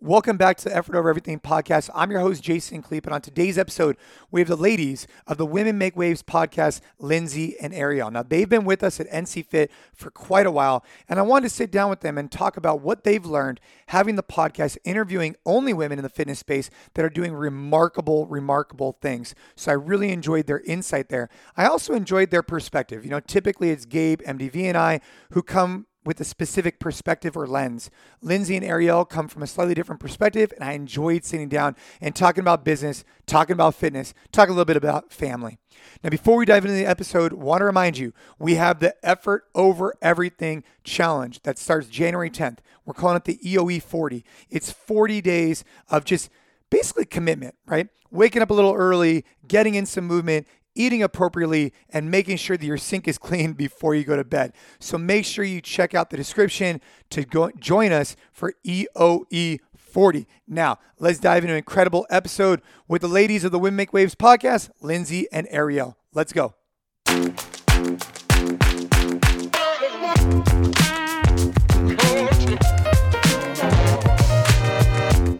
Welcome back to the Effort Over Everything podcast. I'm your host, Jason Khalipa, and on today's episode, we have the ladies of the Women Make Waves podcast, Lindsay and Ariel. Now, they've been with us at NC Fit for quite a while, and I wanted to sit down with them and talk about what they've learned having the podcast, interviewing only women in the fitness space that are doing remarkable, remarkable things. So I really enjoyed their insight there. I also enjoyed their perspective. You know, typically it's Gabe, MDV, and I who come with a specific perspective or lens. Lindsay and Ariel come from a slightly different perspective, and I enjoyed sitting down and talking about business, talking about fitness, talking a little bit about family. Now, before we dive into the episode, want to remind you we have the Effort Over Everything Challenge that starts January 10th. We're calling it the EOE 40. It's 40 days of just basically commitment, right? Waking up a little early, getting in some movement, eating appropriately, and making sure that your sink is clean before you go to bed. So make sure you check out the description to go join us for EOE 40. Now, let's dive into an incredible episode with the ladies of the Women Make Waves podcast, Lindsay and Ariel. Let's go.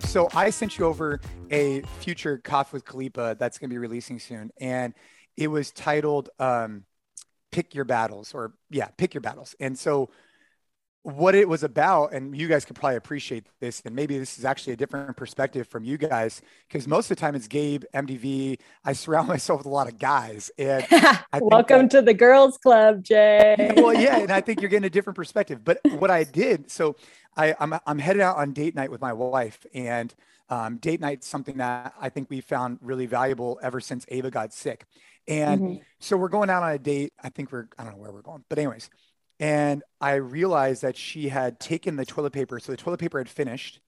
So I sent you over a future Coffee with Khalipa that's going to be releasing soon, and it was titled um, "Pick Your Battles" or yeah, "Pick Your Battles." And so, what it was about, and you guys could probably appreciate this, and maybe this is actually a different perspective from you guys, because most of the time it's Gabe, MDV. I surround myself with a lot of guys, and welcome that, to the girls' club, Jay. well, yeah, and I think you're getting a different perspective. But what I did, so I, I'm I'm headed out on date night with my wife, and um, date night something that I think we found really valuable ever since Ava got sick. And mm-hmm. so we're going out on a date. I think we're, I don't know where we're going, but anyways. And I realized that she had taken the toilet paper. So the toilet paper had finished.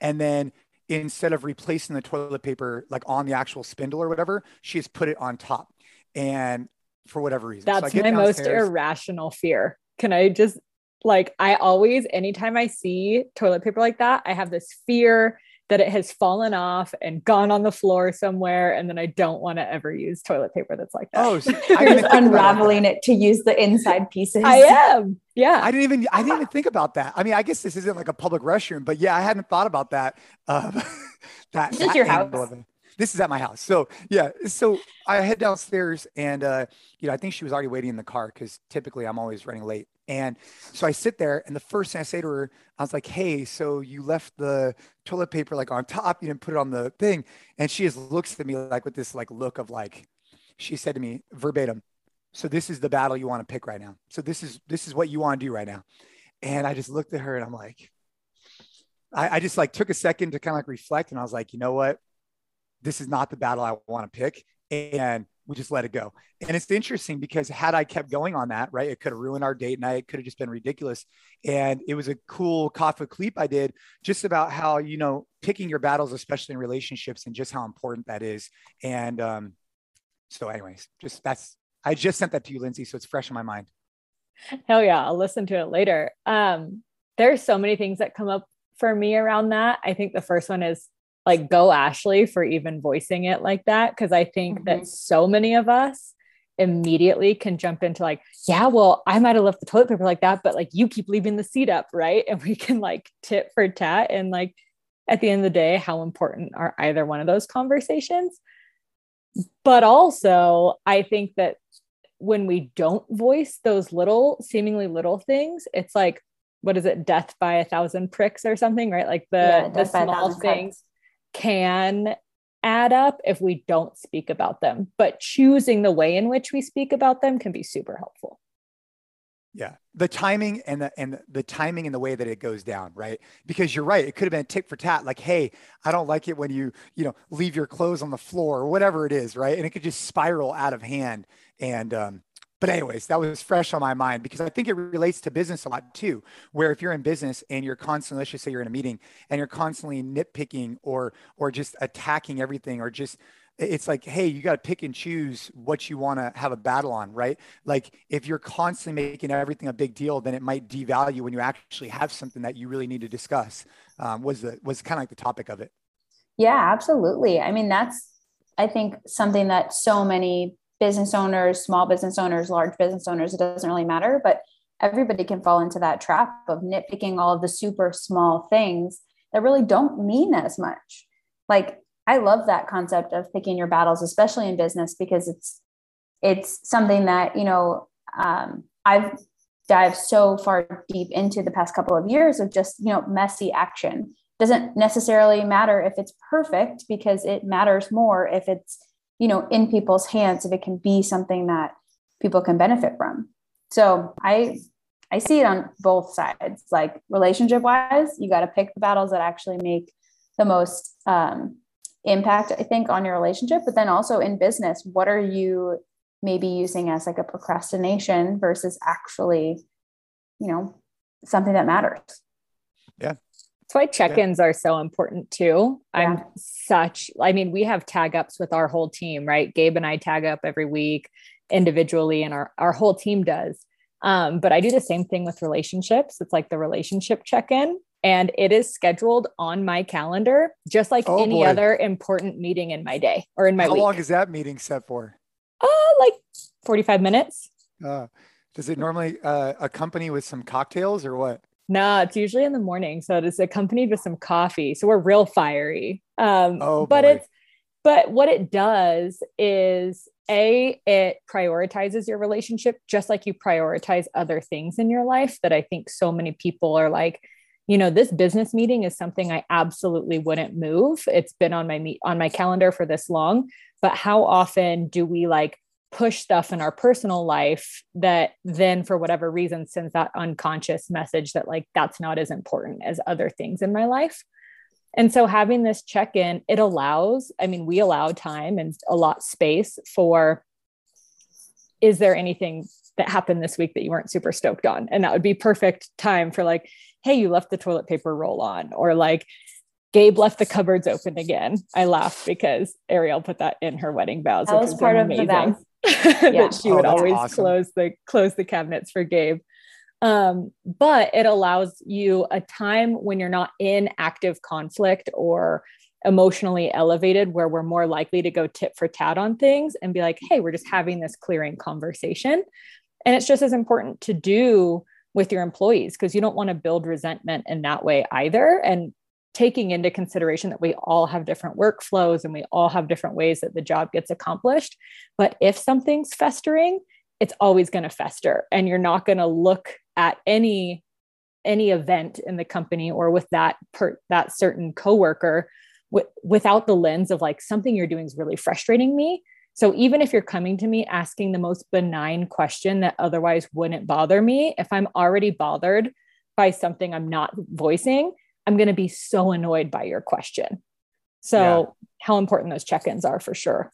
And then instead of replacing the toilet paper like on the actual spindle or whatever, she has put it on top. And for whatever reason. That's so my most irrational fear. Can I just like I always anytime I see toilet paper like that, I have this fear that it has fallen off and gone on the floor somewhere and then i don't want to ever use toilet paper that's like that. Oh so i'm unraveling it to use the inside pieces. I am yeah. I didn't even i didn't even think about that. I mean i guess this isn't like a public restroom but yeah i hadn't thought about that um, that this is your house. this is at my house. So yeah, so I head downstairs and uh, you know, I think she was already waiting in the car because typically I'm always running late. And so I sit there, and the first thing I say to her, I was like, "Hey, so you left the toilet paper like on top, you didn't put it on the thing." And she just looks at me like with this like look of like, she said to me verbatim, "So this is the battle you want to pick right now. So this is this is what you want to do right now." And I just looked at her and I'm like, I, I just like took a second to kind of like reflect, and I was like, you know what, this is not the battle I want to pick, and we just let it go. And it's interesting because had I kept going on that, right, it could have ruined our date night. It could have just been ridiculous. And it was a cool coffee clip I did just about how, you know, picking your battles, especially in relationships and just how important that is. And um, so anyways, just that's, I just sent that to you, Lindsay. So it's fresh in my mind. Hell yeah. I'll listen to it later. Um, there's so many things that come up for me around that. I think the first one is like go Ashley for even voicing it like that. Cause I think mm-hmm. that so many of us immediately can jump into like, yeah, well, I might have left the toilet paper like that, but like you keep leaving the seat up, right? And we can like tit for tat. And like at the end of the day, how important are either one of those conversations? But also, I think that when we don't voice those little, seemingly little things, it's like, what is it, death by a thousand pricks or something, right? Like the, yeah, the small things can add up if we don't speak about them, but choosing the way in which we speak about them can be super helpful. Yeah, the timing and the and the timing and the way that it goes down, right? Because you're right, it could have been tick for tat, like, "Hey, I don't like it when you, you know, leave your clothes on the floor or whatever it is, right?" And it could just spiral out of hand. And um, but anyways, that was fresh on my mind because I think it relates to business a lot too. Where if you're in business and you're constantly, let's just say you're in a meeting and you're constantly nitpicking or or just attacking everything or just it's like, hey, you got to pick and choose what you want to have a battle on, right? Like if you're constantly making everything a big deal, then it might devalue when you actually have something that you really need to discuss. Um, was the was kind of like the topic of it. Yeah, absolutely. I mean, that's I think something that so many business owners, small business owners, large business owners, it doesn't really matter, but everybody can fall into that trap of nitpicking all of the super small things that really don't mean as much. Like I love that concept of picking your battles, especially in business, because it's it's something that you know um, I've dived so far deep into the past couple of years of just you know messy action. Doesn't necessarily matter if it's perfect because it matters more if it's you know in people's hands if it can be something that people can benefit from. So I I see it on both sides. Like relationship wise, you got to pick the battles that actually make the most um, impact, I think, on your relationship. But then also in business, what are you maybe using as like a procrastination versus actually, you know, something that matters? Yeah. That's why check-ins yeah. are so important too. Yeah. I'm such, I mean, we have tag ups with our whole team, right? Gabe and I tag up every week individually and our, our whole team does um, but I do the same thing with relationships. It's like the relationship check in, and it is scheduled on my calendar, just like oh, any boy. other important meeting in my day or in my How week. long is that meeting set for? Uh, like 45 minutes. Uh, does it normally uh, accompany with some cocktails or what? No, it's usually in the morning. So it is accompanied with some coffee. So we're real fiery. Um, oh, but boy. it's, but what it does is a it prioritizes your relationship just like you prioritize other things in your life that i think so many people are like you know this business meeting is something i absolutely wouldn't move it's been on my meet on my calendar for this long but how often do we like push stuff in our personal life that then for whatever reason sends that unconscious message that like that's not as important as other things in my life and so having this check in, it allows, I mean, we allow time and a lot space for is there anything that happened this week that you weren't super stoked on? And that would be perfect time for like, hey, you left the toilet paper roll on, or like, Gabe left the cupboards open again. I laughed because Ariel put that in her wedding vows. That was part of amazing. the vows. that she oh, would always awesome. close the close the cabinets for Gabe. Um, but it allows you a time when you're not in active conflict or emotionally elevated where we're more likely to go tit for tat on things and be like, hey, we're just having this clearing conversation. And it's just as important to do with your employees because you don't want to build resentment in that way either. And taking into consideration that we all have different workflows and we all have different ways that the job gets accomplished. But if something's festering, it's always going to fester and you're not going to look at any any event in the company or with that per that certain coworker w- without the lens of like something you're doing is really frustrating me so even if you're coming to me asking the most benign question that otherwise wouldn't bother me if i'm already bothered by something i'm not voicing i'm going to be so annoyed by your question so yeah. how important those check-ins are for sure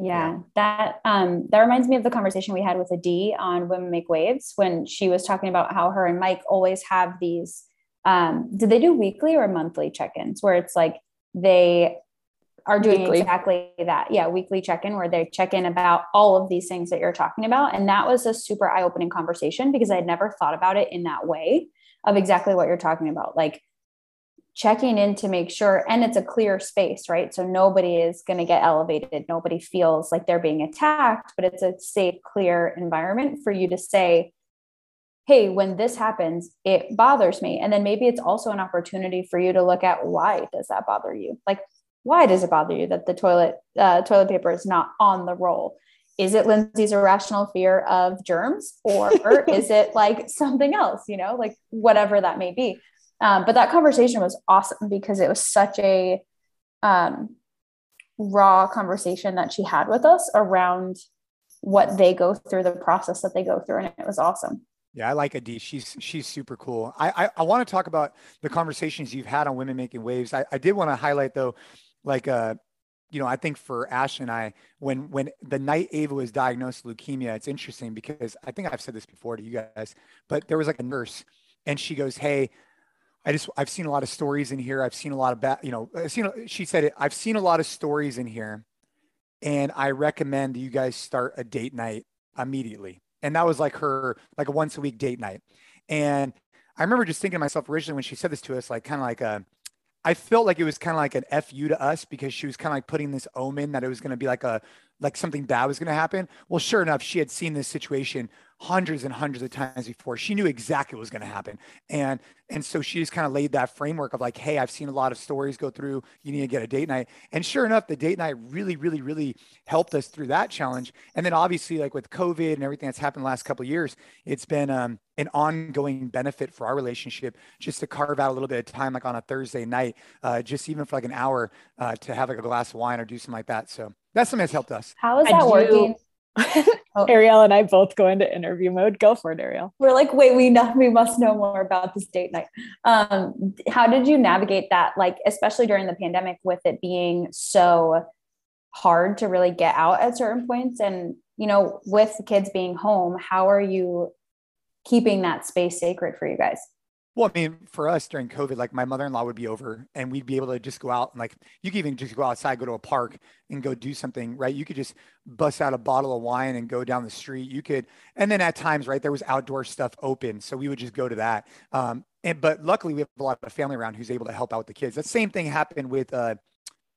yeah, yeah, that um, that reminds me of the conversation we had with Adi on Women Make Waves when she was talking about how her and Mike always have these. Um, did they do weekly or monthly check-ins where it's like they are doing weekly. exactly that? Yeah, weekly check-in where they check in about all of these things that you're talking about, and that was a super eye-opening conversation because I had never thought about it in that way of exactly what you're talking about, like checking in to make sure and it's a clear space right? So nobody is going to get elevated. Nobody feels like they're being attacked but it's a safe clear environment for you to say hey when this happens it bothers me. And then maybe it's also an opportunity for you to look at why does that bother you? Like why does it bother you that the toilet uh, toilet paper is not on the roll? Is it lindsay's irrational fear of germs or is it like something else you know? Like whatever that may be um, but that conversation was awesome because it was such a um, raw conversation that she had with us around what they go through, the process that they go through, and it was awesome. Yeah, I like Adi. She's she's super cool. I I, I want to talk about the conversations you've had on Women Making Waves. I, I did want to highlight though, like uh, you know, I think for Ash and I, when when the night Ava was diagnosed with leukemia, it's interesting because I think I've said this before to you guys, but there was like a nurse, and she goes, "Hey, I just I've seen a lot of stories in here. I've seen a lot of bad, you know, I've seen she said it, I've seen a lot of stories in here and I recommend you guys start a date night immediately. And that was like her like a once a week date night. And I remember just thinking to myself originally when she said this to us, like kind of like a I felt like it was kind of like an FU to us because she was kind of like putting this omen that it was going to be like a like something bad was going to happen. Well, sure enough, she had seen this situation hundreds and hundreds of times before. She knew exactly what was going to happen. And and so she just kind of laid that framework of like, hey, I've seen a lot of stories go through. You need to get a date night. And sure enough, the date night really, really, really helped us through that challenge. And then obviously, like with COVID and everything that's happened the last couple years, it's been um, an ongoing benefit for our relationship just to carve out a little bit of time, like on a Thursday night, uh, just even for like an hour uh, to have like a glass of wine or do something like that. So that's something that's helped us. How is that working? oh. Ariel and I both go into interview mode. Go for it, Ariel. We're like, wait, we know we must know more about this date night. Um, how did you navigate that? Like, especially during the pandemic, with it being so hard to really get out at certain points, and you know, with the kids being home, how are you keeping that space sacred for you guys? Well, I mean, for us during COVID, like my mother-in-law would be over and we'd be able to just go out and like you could even just go outside, go to a park and go do something, right? You could just bust out a bottle of wine and go down the street. You could, and then at times, right, there was outdoor stuff open. So we would just go to that. Um, and but luckily we have a lot of family around who's able to help out with the kids. That same thing happened with uh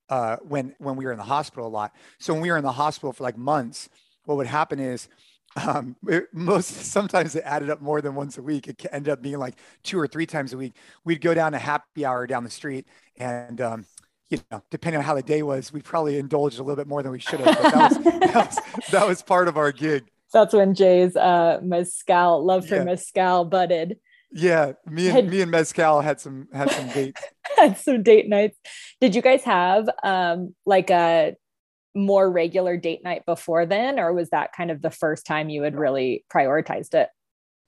uh when when we were in the hospital a lot. So when we were in the hospital for like months, what would happen is um, it, most sometimes it added up more than once a week. It ended up being like two or three times a week. We'd go down a happy hour down the street, and um, you know, depending on how the day was, we probably indulged a little bit more than we should have. But that was, that was, that was part of our gig. That's when Jay's uh, mezcal love for yeah. mezcal budded. Yeah, me and had, me and mezcal had some had some dates. had some date nights. Did you guys have um, like a more regular date night before then or was that kind of the first time you had really prioritized it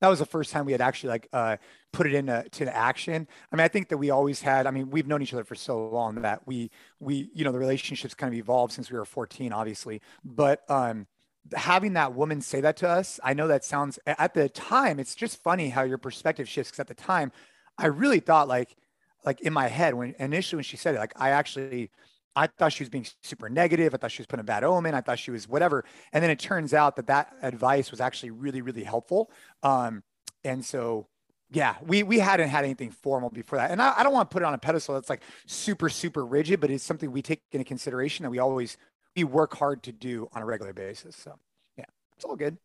that was the first time we had actually like uh, put it into to action. I mean, I think that we always had. I mean, we've known each other for so long that we we you know the relationships kind of evolved since we were 14, obviously. But um, having that woman say that to us, I know that sounds at the time. It's just funny how your perspective shifts. Because at the time, I really thought like like in my head when initially when she said it, like I actually I thought she was being super negative. I thought she was putting a bad omen. I thought she was whatever. And then it turns out that that advice was actually really, really helpful. Um, and so, yeah, we we hadn't had anything formal before that. And I, I don't want to put it on a pedestal that's like super, super rigid, but it's something we take into consideration that we always we work hard to do on a regular basis. So, yeah, it's all good.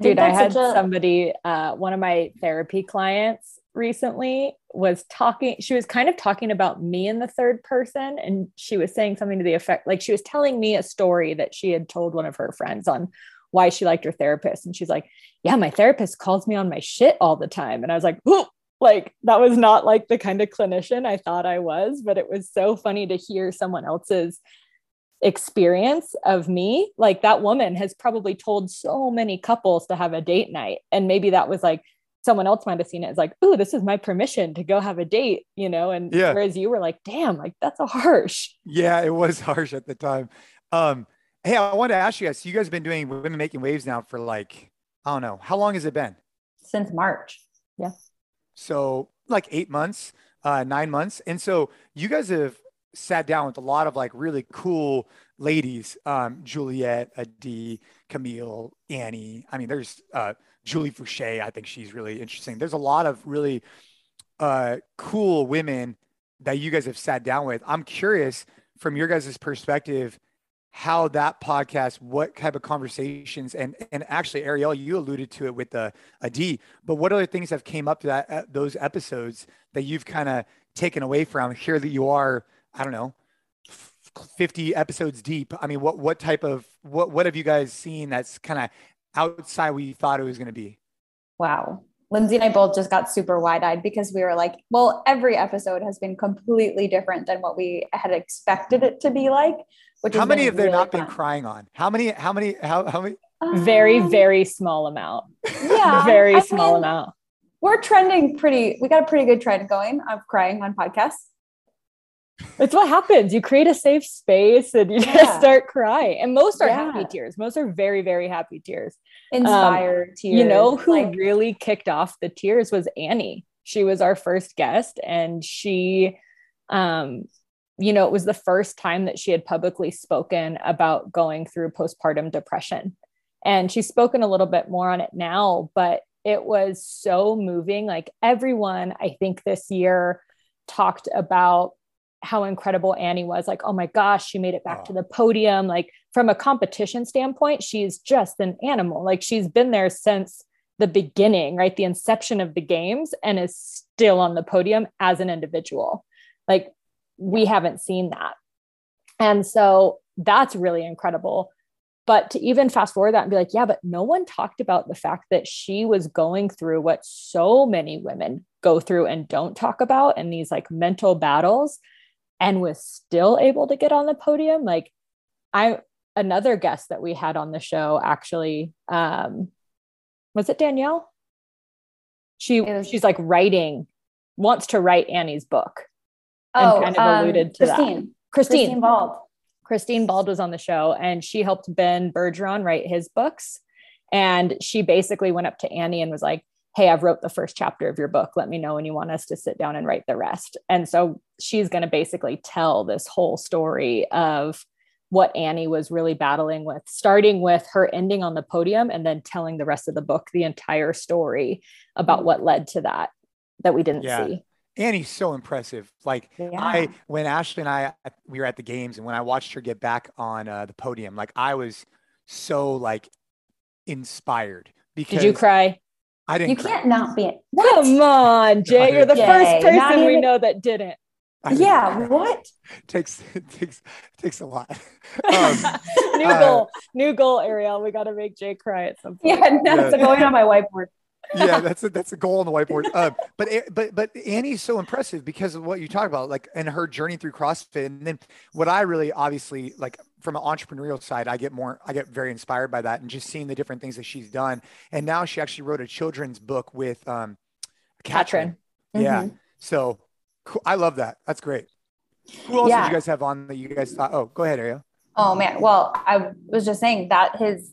Dude, I, I had a- somebody, uh, one of my therapy clients recently was talking, she was kind of talking about me in the third person. And she was saying something to the effect like she was telling me a story that she had told one of her friends on why she liked her therapist. And she's like, Yeah, my therapist calls me on my shit all the time. And I was like, Whoa. Like that was not like the kind of clinician I thought I was, but it was so funny to hear someone else's experience of me like that woman has probably told so many couples to have a date night and maybe that was like someone else might have seen it as like oh this is my permission to go have a date you know and yeah. whereas you were like damn like that's a harsh yeah it was harsh at the time um hey i wanted to ask you guys so you guys have been doing women making waves now for like i don't know how long has it been since march yeah so like eight months uh nine months and so you guys have sat down with a lot of like really cool ladies um, Juliet, Adi, Camille, Annie. I mean, there's uh, Julie Foucher. I think she's really interesting. There's a lot of really uh, cool women that you guys have sat down with. I'm curious from your guys' perspective how that podcast, what type of conversations, and and actually Ariel, you alluded to it with the but what other things have came up to that uh, those episodes that you've kind of taken away from here that you are I don't know, 50 episodes deep. I mean, what what type of what what have you guys seen that's kind of outside what you thought it was going to be? Wow. Lindsay and I both just got super wide eyed because we were like, well, every episode has been completely different than what we had expected it to be like. Which how many have really there not fun. been crying on? How many? How many? How how many? Um, very very small amount. Yeah, very I small mean, amount. We're trending pretty. We got a pretty good trend going of crying on podcasts it's what happens. You create a safe space and you yeah. just start crying. And most are yeah. happy tears. Most are very, very happy tears. Inspired um, tears. You know who like, really kicked off the tears was Annie. She was our first guest and she um you know, it was the first time that she had publicly spoken about going through postpartum depression. And she's spoken a little bit more on it now, but it was so moving. Like everyone, I think this year talked about how incredible Annie was. Like, oh my gosh, she made it back Oh. to the podium. Like, from a competition standpoint, she's just an animal. Like, she's been there since the beginning, right? The inception of the games, and is still on the podium as an individual. Like, we haven't seen that. And so that's really incredible. But to even fast forward that and be like, yeah, but no one talked about the fact that she was going through what so many women go through and don't talk about and these like mental battles and was still able to get on the podium. Like, I, another guest that we had on the show actually, um, was it Danielle? She, was- she's like writing, wants to write Annie's book. And kind of um, alluded to that. Christine. Christine, Christine Bald. Christine Bald was on the show and she helped Ben Bergeron write his books. And she basically went up to Annie and was like, Hey, I've wrote the first chapter of your book. Let me know when you want us to sit down and write the rest. And so she's going to basically tell this whole story of what Annie was really battling with, starting with her ending on the podium and then telling the rest of the book, the entire story about what led to that, that we didn't Yeah. see. Annie's so impressive. Like I, when Ashley and I, we were at the games, and when I watched her get back on uh, the podium, like I was so like inspired because Did you cry? I didn't. you cry. can't not be. It. Come on, Jay. You're the Jay, first not person we know that didn't. I didn't Yeah, what? takes takes takes a lot. Um, new uh, goal, new goal, Ariel. We got to make Jay cry at some point. Yeah, no, Yeah. it's going on my whiteboard. Yeah, that's a, that's a goal on the whiteboard. Uh, but but but Annie's so impressive because of what you talk about, like and her journey through CrossFit, and then what I really obviously like from an entrepreneurial side, I get more, I get very inspired by that, and just seeing the different things that she's done. And now she actually wrote a children's book with um, Katrin. Yeah, Mhm. so cool. I love that. That's great. Who else did you guys have on that you guys thought? Oh, go ahead, Ariel. Oh man. Well, I was just saying that his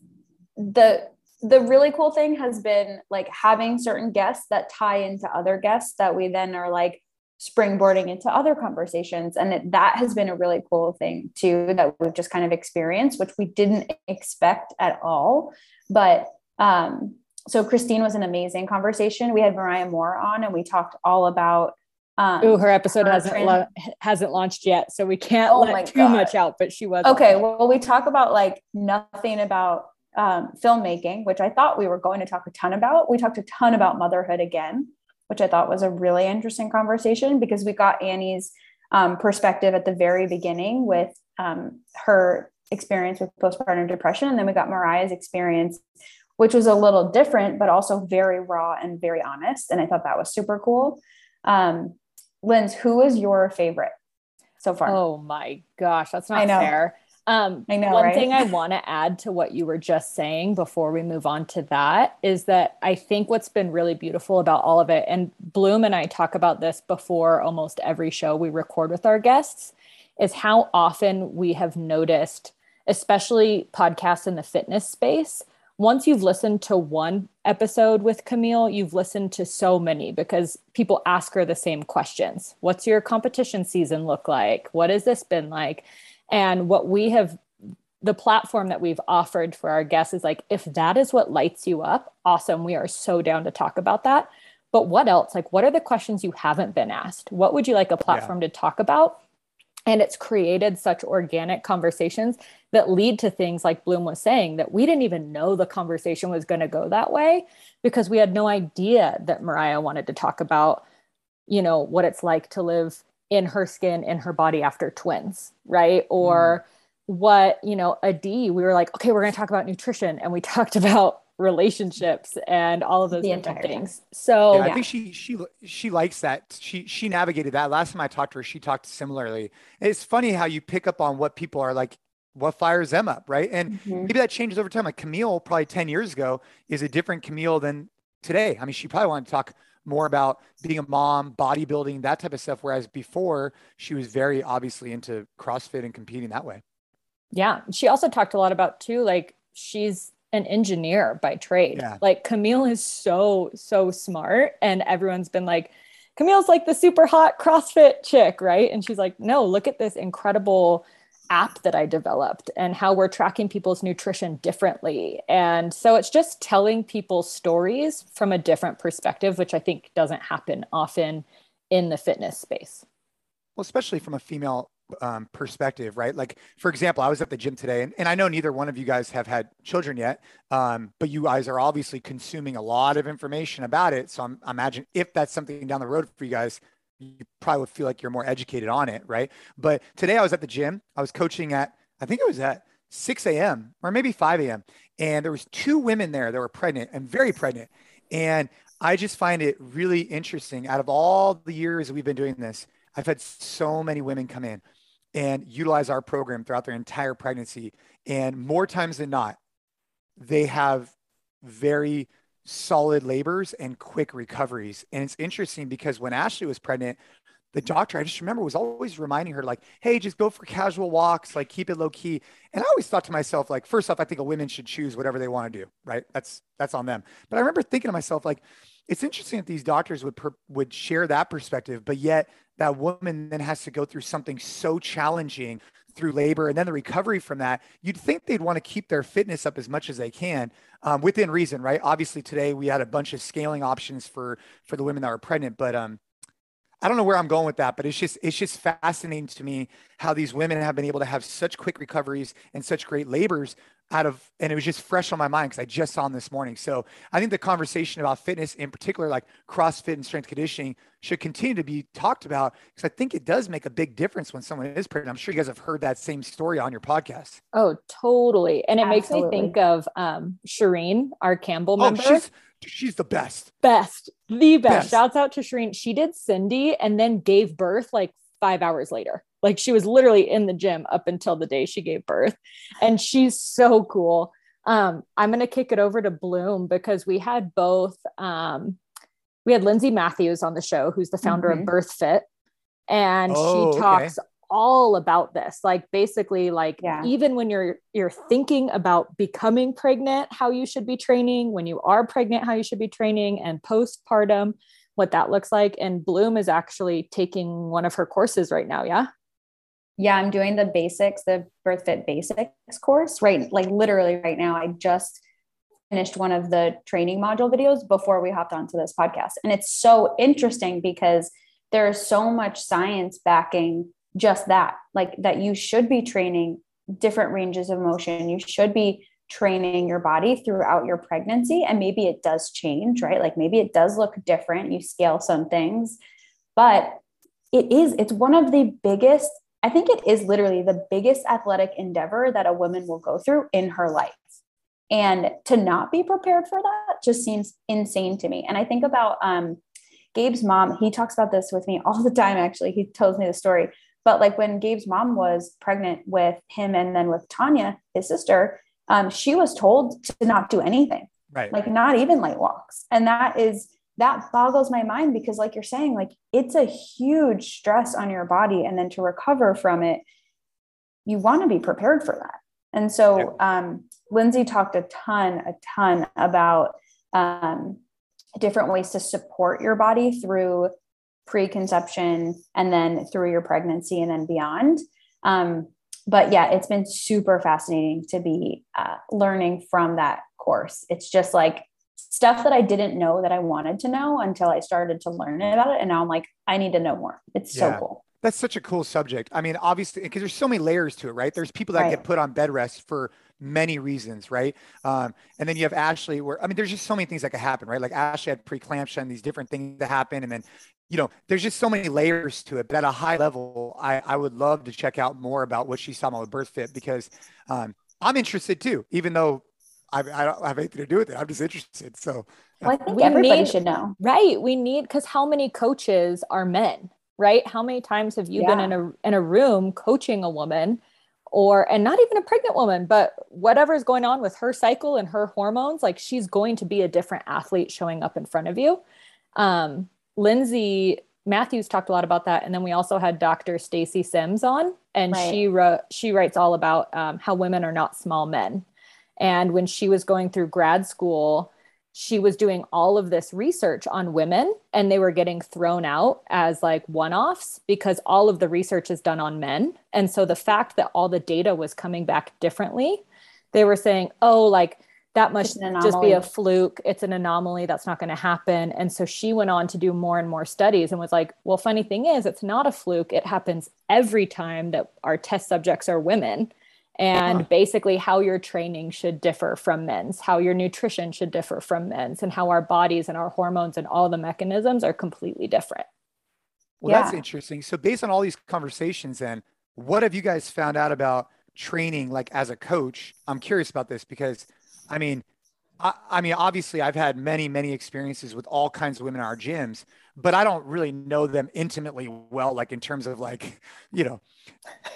the the really cool thing has been like having certain guests that tie into other guests that we then are like springboarding into other conversations and it, that has been a really cool thing too that we've just kind of experienced which we didn't expect at all but um so christine was an amazing conversation we had mariah moore on and we talked all about um Ooh, her episode her hasn't la- hasn't launched yet, so we can't Oh let too God. much out. But she was Okay, well, we talk about like nothing about um, filmmaking, which I thought we were going to talk a ton about. We talked a ton about motherhood again, which I thought was a really interesting conversation because we got Annie's um, perspective at the very beginning with um, her experience with postpartum depression. And then we got Mariah's experience, which was a little different, but also very raw and very honest. And I thought that was super cool. Um, Linz, who is your favorite so far? Oh my gosh, that's not fair. Um, I know, One right? thing I want to add to what you were just saying before we move on to that is that I think what's been really beautiful about all of it, and Bloom and I talk about this before almost every show we record with our guests, is how often we have noticed, especially podcasts in the fitness space, once you've listened to one episode with Camille, you've listened to so many because people ask her the same questions. What's your competition season look like? What has this been like? And what we have, the platform that we've offered for our guests is like, if that is what lights you up, awesome. We are so down to talk about that. But what else? Like, what are the questions you haven't been asked? What would you like a platform to talk about? And it's created such organic conversations that lead to things like Bloom was saying that we didn't even know the conversation was going to go that way because we had no idea that Mariah wanted to talk about, you know, what it's like to live in her skin, in her body after twins, right? Or what, you know, Adi, we were like, okay, we're going to talk about nutrition. And we talked about relationships and all of those The entire time. things. So, yeah, I think she she she likes that. She she navigated that. Last time I talked to her, she talked similarly. It's funny how you pick up on what people are like, what fires them up, right? And Mhm. maybe that changes over time. Like Camille, probably ten years ago, is a different Camille than today. I mean, she probably wanted to talk more about being a mom, bodybuilding, that type of stuff. Whereas before, she was very obviously into CrossFit and competing that way. Yeah. She also talked a lot about too, like she's an engineer by trade. Yeah. Like Camille is so, so smart. And everyone's been like, Camille's like the super hot CrossFit chick, right? And she's like, no, look at this incredible app that I developed and how we're tracking people's nutrition differently. And so it's just telling people stories from a different perspective, which I think doesn't happen often in the fitness space. well, especially from a female um, perspective, right? Like, for example, I was at the gym today, and, and I know neither one of you guys have had children yet, um, but you guys are obviously consuming a lot of information about it. So I'm, I imagine if that's something down the road for you guys, you probably would feel like you're more educated on it, right? But today I was at the gym. I was coaching at, I think it was at 6 a.m. or maybe 5 a.m. And there was two women there that were pregnant and very pregnant. And I just find it really interesting. Out of all the years we've been doing this, I've had so many women come in and utilize our program throughout their entire pregnancy. And more times than not, they have very solid labors and quick recoveries. And it's interesting because when Ashley was pregnant, the doctor, I just remember, was always reminding her, like, hey, just go for casual walks, like keep it low key. And I always thought to myself, like, first off, I think a women should choose whatever they want to do, right? That's that's on them. But I remember thinking to myself, like, it's interesting that these doctors would per, would share that perspective, but yet that woman then has to go through something so challenging through labor and then the recovery from that. You'd think they'd want to keep their fitness up as much as they can, um, within reason, right? Obviously, today we had a bunch of scaling options for for the women that were pregnant, but um, I don't know where I'm going with that, but it's just it's just fascinating to me how these women have been able to have such quick recoveries and such great labors out of and it was just fresh on my mind because I just saw them this morning. So I think the conversation about fitness, in particular like CrossFit and strength conditioning, should continue to be talked about because I think it does make a big difference when someone is pregnant. I'm sure you guys have heard that same story on your podcast. Oh, totally. And it Absolutely. makes me think of um Shireen, our Campbell oh, member. She's, she's the best. Best. The best. best. Shouts out to Shireen. She did Cindy and then gave birth like five hours later. Like she was literally in the gym up until the day she gave birth. And she's so cool. Um, I'm going to kick it over to Bloom because we had both, um, we had Lindsay Matthews on the show, who's the founder mm-hmm. of BirthFit. And oh, she talks okay. all about this. Like basically, like yeah. even when you're you're thinking about becoming pregnant, how you should be training, when you are pregnant, how you should be training, and postpartum, what that looks like. And Bloom is actually taking one of her courses right now. Yeah. Yeah, I'm doing the basics, the BirthFit basics course, right? Like literally right now, I just finished one of the training module videos before we hopped onto this podcast. And it's so interesting because there's so much science backing just that, like that you should be training different ranges of motion. You should be training your body throughout your pregnancy. And maybe it does change, right? Like maybe it does look different. You scale some things, but it is, it's one of the biggest I think it is literally the biggest athletic endeavor that a woman will go through in her life. And to not be prepared for that just seems insane to me. And I think about um, Gabe's mom, he talks about this with me all the time, actually. He tells me the story. But like when Gabe's mom was pregnant with him and then with Tanya, his sister, um, she was told to not do anything, right? Like not even light walks. And that is that boggles my mind because like you're saying like it's a huge stress on your body and then to recover from it you want to be prepared for that and so um, lindsay talked a ton a ton about um, different ways to support your body through preconception and then through your pregnancy and then beyond um, but yeah it's been super fascinating to be uh, learning from that course it's just like stuff that I didn't know that I wanted to know until I started to learn about it. And now I'm like, I need to know more. It's yeah. so cool. That's such a cool subject. I mean, obviously, because there's so many layers to it, right? There's people that right. get put on bed rest for many reasons, right? Um, and then you have Ashley, where I mean, there's just so many things that could happen, right? Like Ashley had preeclampsia and these different things that happen, and then you know, there's just so many layers to it. But at a high level, I, I would love to check out more about what she's talking about with BirthFit because um, I'm interested too, even though I, I don't have anything to do with it. I'm just interested. So well, I think we everybody need, should know. Right. We need because how many coaches are men? Right. How many times have you yeah. been in a in a room coaching a woman or and not even a pregnant woman, but whatever is going on with her cycle and her hormones, like she's going to be a different athlete showing up in front of you. Um, Lindsay Matthews talked a lot about that, and then we also had Dr. Stacy Sims on, and right. she wrote she writes all about um, how women are not small men, and when she was going through grad school, she was doing all of this research on women and they were getting thrown out as like one offs because all of the research is done on men. And so the fact that all the data was coming back differently, they were saying, oh, like that must just be a fluke. It's an anomaly. That's not going to happen. And so she went on to do more and more studies and was like, well, funny thing is, it's not a fluke. It happens every time that our test subjects are women. And uh-huh. basically, how your training should differ from men's, how your nutrition should differ from men's, and how our bodies and our hormones and all the mechanisms are completely different. Well, yeah. that's interesting. So, based on all these conversations, then, what have you guys found out about training, like as a coach? I'm curious about this because I mean, I, I, mean, obviously, I've had many, many experiences with all kinds of women in our gyms, but I don't really know them intimately well, like in terms of like, you know,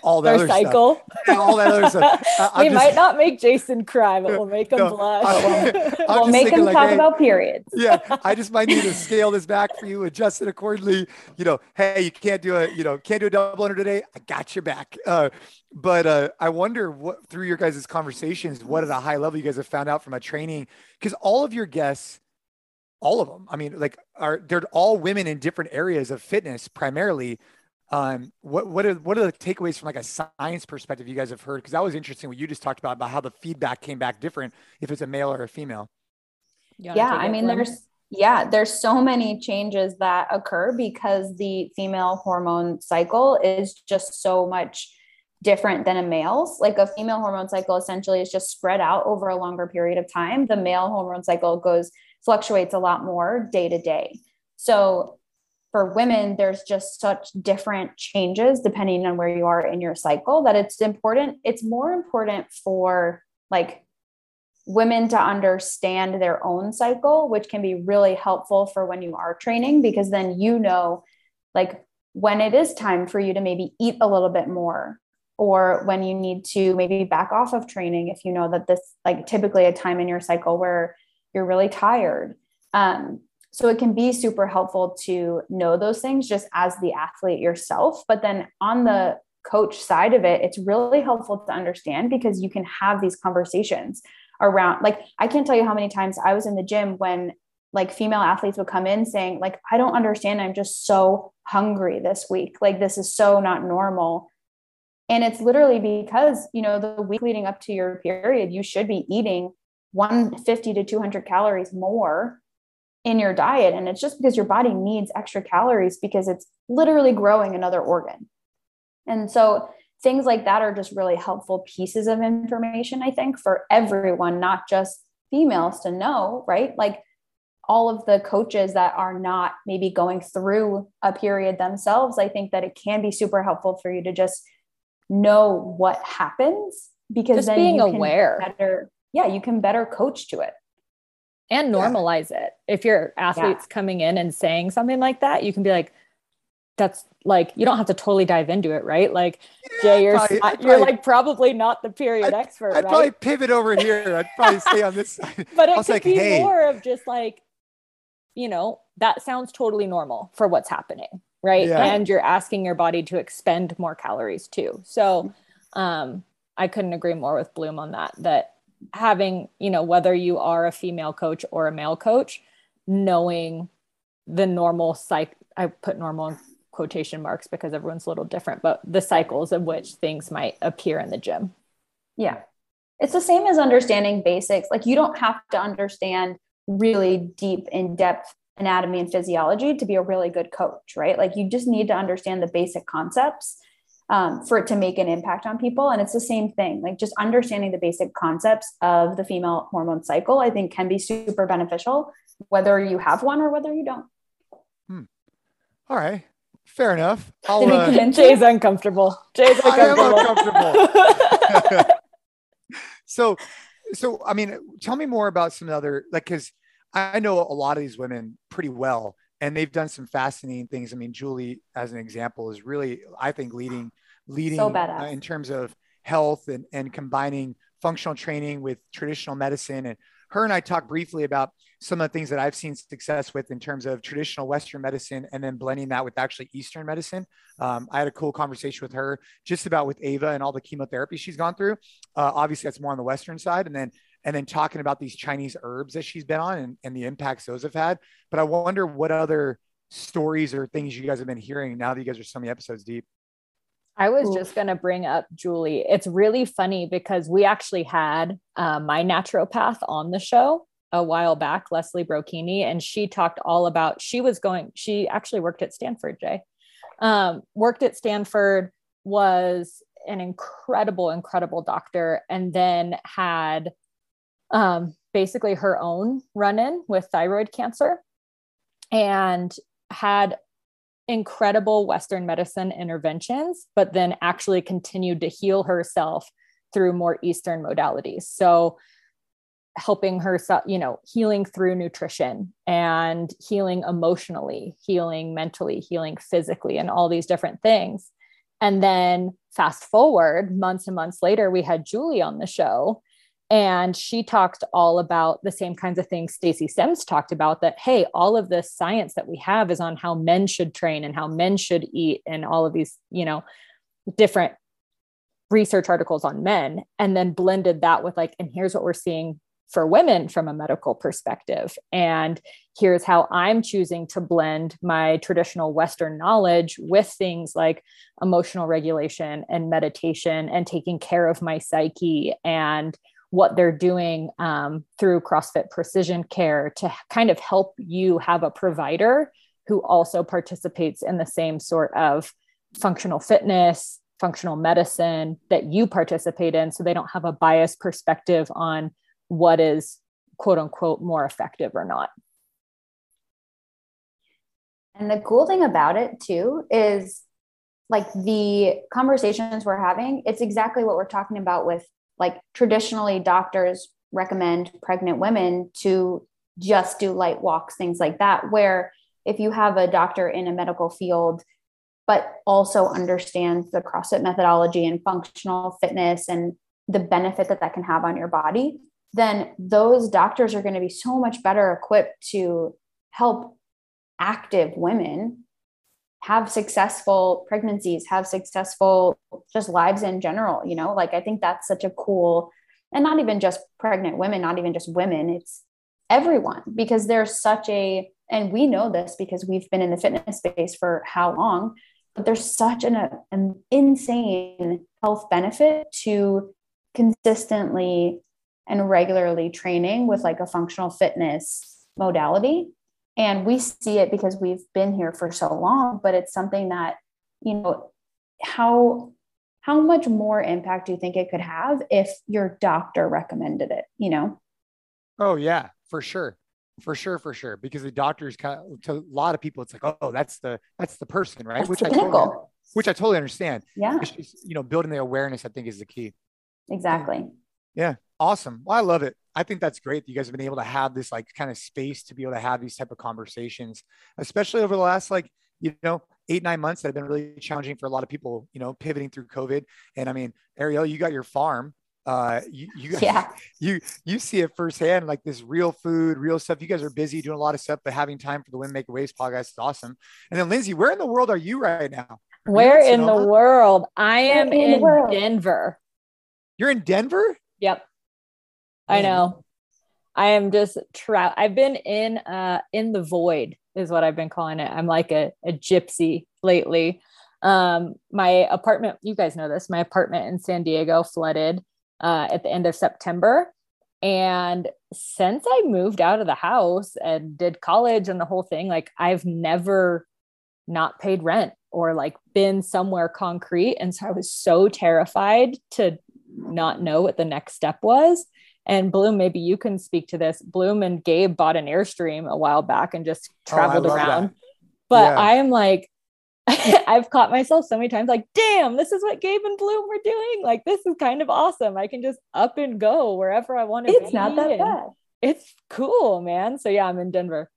all that other cycle, yeah, all that other stuff. we just, might not make Jason cry, but we'll make him no, blush. I, we'll make him like, talk hey, about periods. yeah, I just might need to scale this back for you, adjust it accordingly. You know, hey, you can't do a, you know, can't do a double under today. I got your back. Uh, but uh, I wonder what through your guys' conversations, what at a high level you guys have found out from a training, because all of your guests all of them. I mean, like are they're all women in different areas of fitness primarily. Um, what what are what are the takeaways from like a science perspective you guys have heard? Because that was interesting what you just talked about about how the feedback came back different if it's a male or a female. Yeah, I mean, there's yeah, there's so many changes that occur because the female hormone cycle is just so much different than a male's. Like a female hormone cycle essentially is just spread out over a longer period of time. The male hormone cycle goes fluctuates a lot more day to day. So for women, there's just such different changes depending on where you are in your cycle that it's important. It's more important for like women to understand their own cycle, which can be really helpful for when you are training, because then you know, like, when it is time for you to maybe eat a little bit more, or when you need to maybe back off of training, if you know that this, like, typically a time in your cycle where you're really tired. Um, so it can be super helpful to know those things just as the athlete yourself. But then on the coach side of it, it's really helpful to understand because you can have these conversations around like I can't tell you how many times I was in the gym when like female athletes would come in saying like I don't understand I'm just so hungry this week like this is so not normal and it's literally because you know the week leading up to your period you should be eating 150 to 200 calories more in your diet. And it's just because your body needs extra calories because it's literally growing another organ. And so things like that are just really helpful pieces of information, I think, for everyone, not just females to know, right? Like all of the coaches that are not maybe going through a period themselves, I think that it can be super helpful for you to just know what happens because just then being aware better yeah, you can better coach to it and normalize yeah. it. If your athlete's yeah. coming in and saying something like that, you can be like, that's like you don't have to totally dive into it, right? Like yeah, Jay, you're probably, not, you're like probably not the period I'd, expert. I'd right? probably pivot over here. I'd probably stay on this side. But it could like, be hey. more of just like, you know, that sounds totally normal for what's happening, right? Yeah. And you're asking your body to expend more calories too. So um I couldn't agree more with Bloom on that. That having, you know, whether you are a female coach or a male coach, knowing the normal cycle, I put normal in quotation marks because everyone's a little different, but the cycles of which things might appear in the gym. Yeah. It's the same as understanding basics. Like you don't have to understand really deep, in depth anatomy and physiology to be a really good coach, right? Like you just need to understand the basic concepts um, for it to make an impact on people. And it's the same thing, like just understanding the basic concepts of the female hormone cycle, I think can be super beneficial, whether you have one or whether you don't. Hmm. All right. Fair enough. I'll, uh, Jay's uncomfortable. Jay's uncomfortable. uncomfortable. so, so I mean, tell me more about some other like because I know a lot of these women pretty well, and they've done some fascinating things. I mean, Julie, as an example, is really, I think, leading leading so uh, in terms of health and, and combining functional training with traditional medicine. And her and I talked briefly about some of the things that I've seen success with in terms of traditional Western medicine and then blending that with actually Eastern medicine. Um, I had a cool conversation with her just about with Ava and all the chemotherapy she's gone through. Uh, obviously, that's more on the Western side. And then and then talking about these Chinese herbs that she's been on and, and the impacts those have had. But I wonder what other stories or things you guys have been hearing now that you guys are so many episodes deep. I was Ooh. just going to bring up Julie. It's really funny because we actually had uh, my naturopath on the show a while back, Leslie Brocchini, and she talked all about, she was going, she actually worked at Stanford, Jay. Um, worked at Stanford, was an incredible, incredible doctor, and then had um, basically her own run in with thyroid cancer and had incredible Western medicine interventions, but then actually continued to heal herself through more Eastern modalities. So, helping herself, you know, healing through nutrition and healing emotionally, healing mentally, healing physically, and all these different things. And then fast forward months and months later, we had Julie on the show and she talked all about the same kinds of things Stacy Sims talked about that, hey, all of this science that we have is on how men should train and how men should eat and all of these, you know, different research articles on men. And then blended that with like, and here's what we're seeing for women from a medical perspective. And here's how I'm choosing to blend my traditional Western knowledge with things like emotional regulation and meditation and taking care of my psyche and what they're doing um, through CrossFit Precision Care to kind of help you have a provider who also participates in the same sort of functional fitness, functional medicine that you participate in. So they don't have a biased perspective on what is quote unquote more effective or not. And the cool thing about it too is like the conversations we're having, it's exactly what we're talking about with like traditionally doctors recommend pregnant women to just do light walks things like that where if you have a doctor in a medical field but also understands the CrossFit methodology and functional fitness and the benefit that that can have on your body, then those doctors are going to be so much better equipped to help active women have successful pregnancies, have successful just lives in general, you know? Like I think that's such a cool and not even just pregnant women, not even just women, it's everyone because there's such a and we know this because we've been in the fitness space for how long, but there's such an, an insane health benefit to consistently and regularly training with like a functional fitness modality and we see it because we've been here for so long but it's something that you know how how much more impact do you think it could have if your doctor recommended it you know? Oh yeah for sure. For sure for sure. Because the doctors kind of to a lot of people it's like oh that's the that's the person right? That's which i totally, which i totally understand. Yeah. You know building the awareness i think is the key. Exactly. Yeah awesome well i love it I think that's great that you guys have been able to have this like kind of space to be able to have these type of conversations, especially over the last like, you know, eight, nine months that have been really challenging for a lot of people, you know, pivoting through COVID. And I mean, Ariel, you got your farm. Uh, you, you, yeah. you, you see it firsthand, like this real food, real stuff. You guys are busy doing a lot of stuff, but having time for the Women Make Waves podcast is awesome. And then Lindsay, where in the world are you right now? Where in the world? I am in, in Denver. You're in Denver? Yep. I know. I am just trout. I've been in uh in the void is what I've been calling it. I'm like a, a gypsy lately. Um, my apartment, you guys know this, my apartment in San Diego flooded uh, at the end of September. And since I moved out of the house and did college and the whole thing, like I've never not paid rent or like been somewhere concrete. And so I was so terrified to not know what the next step was. And Bloom, maybe you can speak to this. Bloom and Gabe bought an Airstream a while back and just oh, traveled oh, around. That. But yeah. I am like, I've caught myself so many times like, damn, this is what Gabe and Bloom were doing. Like, this is kind of awesome. I can just up and go wherever I want to It's not that bad. It's cool, man. So yeah, I'm in Denver.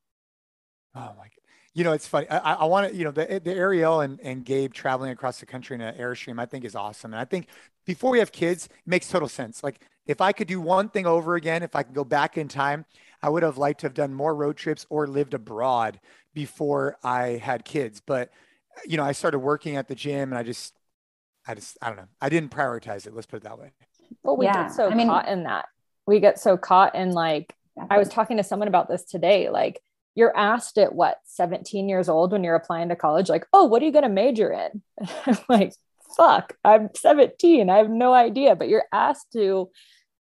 Oh my God. You know, it's funny. I, I want to, you know, the, the Ariel and, and Gabe traveling across the country in an Airstream, I think is awesome. And I think before we have kids, it makes total sense. Like if I could do one thing over again, if I could go back in time, I would have liked to have done more road trips or lived abroad before I had kids. But, you know, I started working at the gym and I just, I just, I don't know. I didn't prioritize it. Let's put it that way. Well, we yeah. get so I mean, caught in that. We get so caught in like, I was talking to someone about this today. Like, you're asked at what 17 years old when you're applying to college, like, oh, what are you going to major in? i'm like, fuck, I'm 17. I have no idea. But you're asked to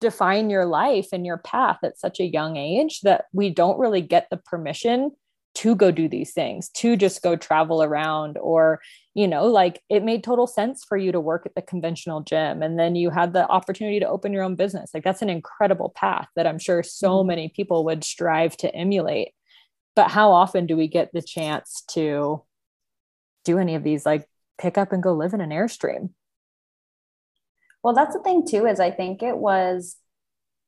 define your life and your path at such a young age that we don't really get the permission to go do these things, to just go travel around, or, you know, like it made total sense for you to work at the conventional gym. And then you had the opportunity to open your own business. Like that's an incredible path that I'm sure so mm-hmm. many people would strive to emulate. But how often do we get the chance to do any of these, like pick up and go live in an Airstream? Well, that's the thing too, is I think it was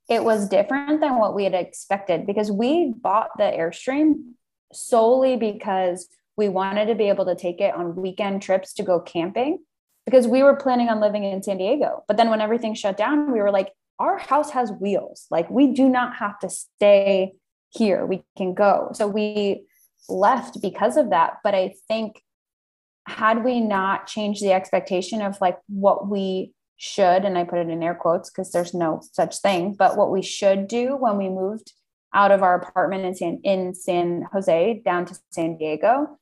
it was different than what we had expected because we bought the Airstream solely because we wanted to be able to take it on weekend trips to go camping because we were planning on living in San Diego. But then when everything shut down, we were like, our house has wheels. Like we do not have to stay here. We can go. So we left because of that. But I think had we not changed the expectation of like what we should, and I put it in air quotes because there's no such thing, but what we should do when we moved out of our apartment in San in San Jose down to San Diego,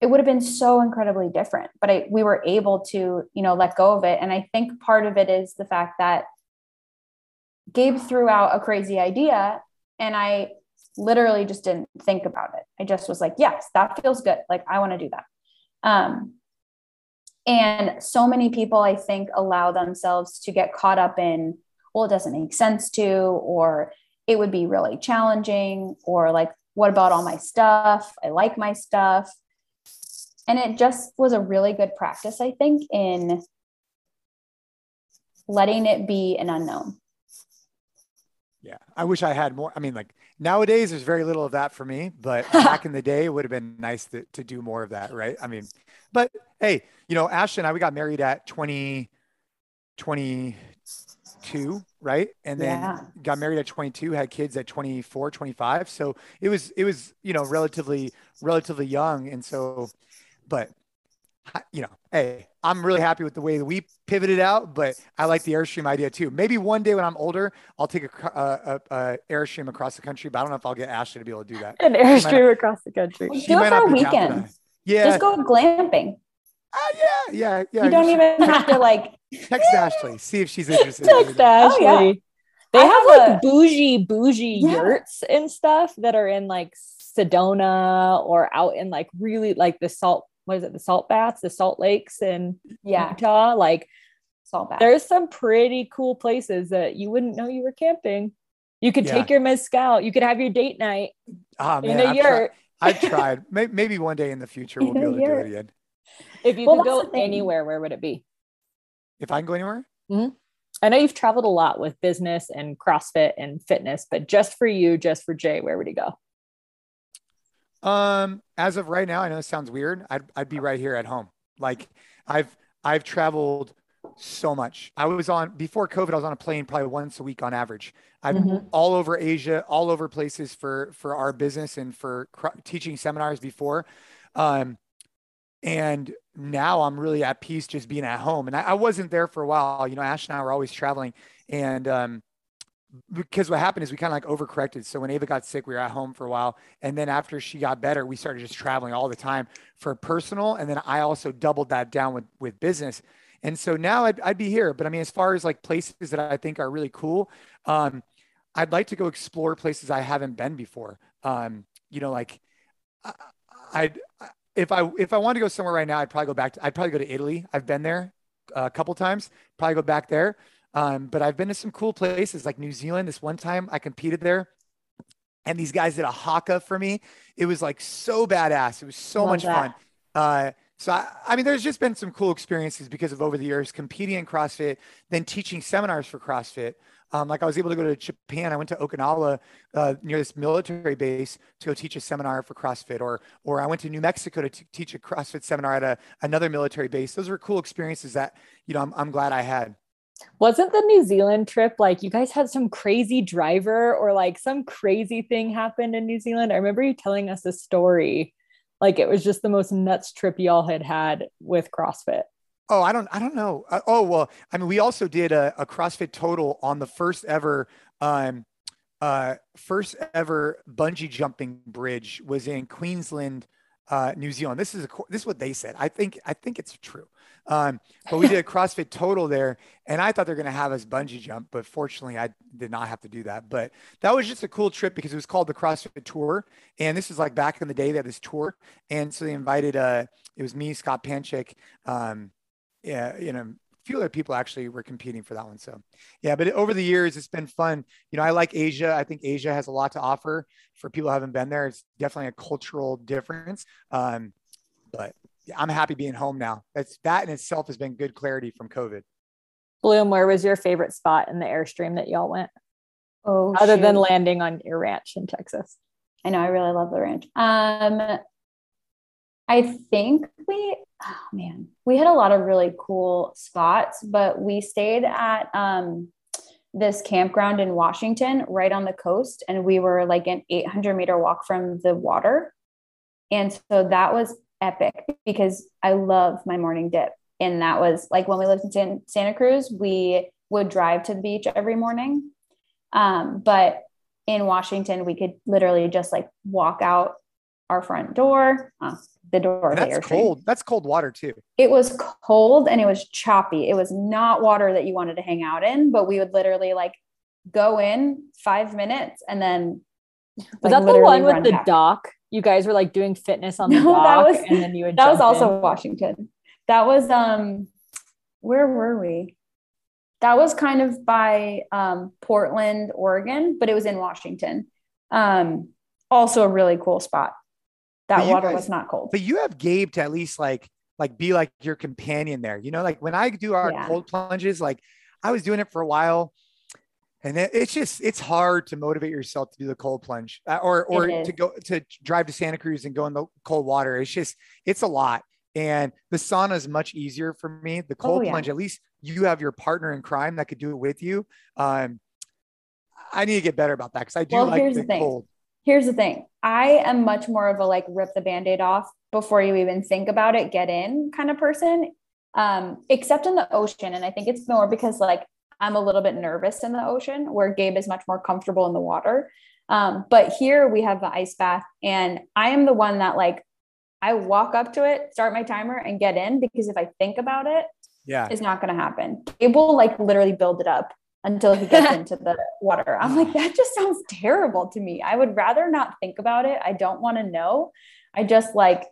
it would have been so incredibly different. But I, we were able to, you know, let go of it. And I think part of it is the fact that Gabe threw out a crazy idea, and I literally just didn't think about it. I just was like, yes, that feels good. Like I want to do that. Um, and so many people, I think, allow themselves to get caught up in, well, it doesn't make sense to, or it would be really challenging or like what about all my stuff? I like my stuff. And it just was a really good practice i think in letting it be an unknown. Yeah i wish i had more i mean like nowadays there's very little of that for me but back in the day it would have been nice to, to do more of that right i mean but hey you know Ashley and i we got married at 20 20 22, right? And then yeah. got married at 22, had kids at 24, 25. So it was, it was, you know, relatively, relatively young. And so, but, you know, hey, I'm really happy with the way that we pivoted out, but I like the Airstream idea too. Maybe one day when I'm older, I'll take a, a, a Airstream across the country, but I don't know if I'll get Ashley to be able to do that. An Airstream across the country. Well, do it for a weekend. Yeah. Just go glamping. Uh, yeah, yeah, yeah. You don't even have to like text Ashley, see if she's interested. text Ashley. Oh, yeah. They I have, have like bougie, bougie yeah. yurts and stuff that are in like Sedona or out in like really like the salt. What is it? The salt baths, the salt lakes in yeah. Utah. Like salt baths. There's some pretty cool places that you wouldn't know you were camping. You could yeah. take your mezcal. You could have your date night oh, man, in a I've yurt. I've tried. Maybe one day in the future we'll be able to do it again. If you well, could go anywhere, where would it be? If I can go anywhere? Mm-hmm. I know you've traveled a lot with business and CrossFit and fitness, but just for you, just for Jay, where would he go? Um, as of right now, I know this sounds weird. I'd, I'd be right here at home. Like I've, I've traveled so much. I was on before COVID, I was on a plane probably once a week on average. I'm mm-hmm. all over Asia, all over places for, for our business and for cr- teaching seminars before. Um, and now I'm really at peace just being at home. And I, I, wasn't there for a while. You know, Ash and I were always traveling. And um, because what happened is we kind of like overcorrected. So when Ava got sick, we were at home for a while. And then after she got better, we started just traveling all the time for personal. And then I also doubled that down with, with business. And so now I'd, I'd be here. But I mean, as far as like places that I think are really cool, um, I'd like to go explore places I haven't been before. Um, you know, like I, I'd, if I if I wanted to go somewhere right now, I'd probably go back. To, I'd probably go to Italy. I've been there a couple times. Probably go back there. Um, but I've been to some cool places like New Zealand. This one time I competed there, and these guys did a haka for me. It was like so badass. It was so Love much that. fun. Uh, so I, I, mean, there's just been some cool experiences because of over the years competing in CrossFit, then teaching seminars for CrossFit. Um, like I was able to go to Japan. I went to Okinawa uh, near this military base to go teach a seminar for CrossFit, or or I went to New Mexico to t- teach a CrossFit seminar at a, another military base. Those were cool experiences that you know I'm, I'm glad I had. Wasn't the New Zealand trip like you guys had some crazy driver or like some crazy thing happened in New Zealand? I remember you telling us a story. Like it was just the most nuts trip y'all had had with CrossFit. Oh, I don't, I don't know. Uh, oh, well, I mean, we also did a, a CrossFit total on the first ever, um, uh, first ever bungee jumping bridge was in Queensland, uh, New Zealand. This is a, this is what they said. I think I think it's true. Um, but we did a CrossFit total there, and I thought they're going to have us bungee jump, but fortunately, I did not have to do that. But that was just a cool trip because it was called the CrossFit Tour, and this is like back in the day they had this tour, and so they invited. Uh, it was me, Scott Panchik, um, yeah, you know, few other people actually were competing for that one. So yeah, but over the years, it's been fun. You know, I like Asia. I think Asia has a lot to offer for people who haven't been there. It's definitely a cultural difference. Um, but I'm happy being home now. That's that in itself has been good clarity from COVID. Bloom, where was your favorite spot in the Airstream that y'all went? Oh, other shoot. than landing on your ranch in Texas. I know I really love the ranch. Um, I think we, oh man, we had a lot of really cool spots, but we stayed at um, this campground in Washington, right on the coast, and we were like an 800 meter walk from the water, and so that was epic because I love my morning dip, and that was like when we lived in San- Santa Cruz, we would drive to the beach every morning, um, but in Washington, we could literally just like walk out our front door, uh, the door. And that's cold. That's cold water too. It was cold and it was choppy. It was not water that you wanted to hang out in, but we would literally like go in five minutes and then. Was like, that the one with the back. dock? You guys were like doing fitness on the No, dock, that was- and then you would. That was also in. Washington. That was um, where were we? That was kind of by um, Portland, Oregon, but it was in Washington. Um, also a really cool spot. That But water guys- was not cold. But you have Gabe to at least like like be like your companion there. You know, like when I do our Yeah. cold plunges, like I was doing it for a while. And it, it's just it's hard to motivate yourself to do the cold plunge uh, or or to go to drive to Santa Cruz and go in the cold water. It's just it's a lot. And the sauna is much easier for me. The cold Oh, yeah. plunge, at least you have your partner in crime that could do it with you. Um, I need to get better about that because I do Well, like the the cold. Here's the thing. I am much more of a like rip the band-aid off before you even think about it, get in kind of person. Um, except in the ocean. And I think it's more because like I'm a little bit nervous in the ocean where Gabe is much more comfortable in the water. Um, but here we have the ice bath, and I am the one that like I walk up to it, start my timer, and get in because if I think about it, Yeah. it's not going to happen. It will like literally build it up until he gets into the water. I'm like, that just sounds terrible to me. I would rather not think about it. I don't want to know. I just like,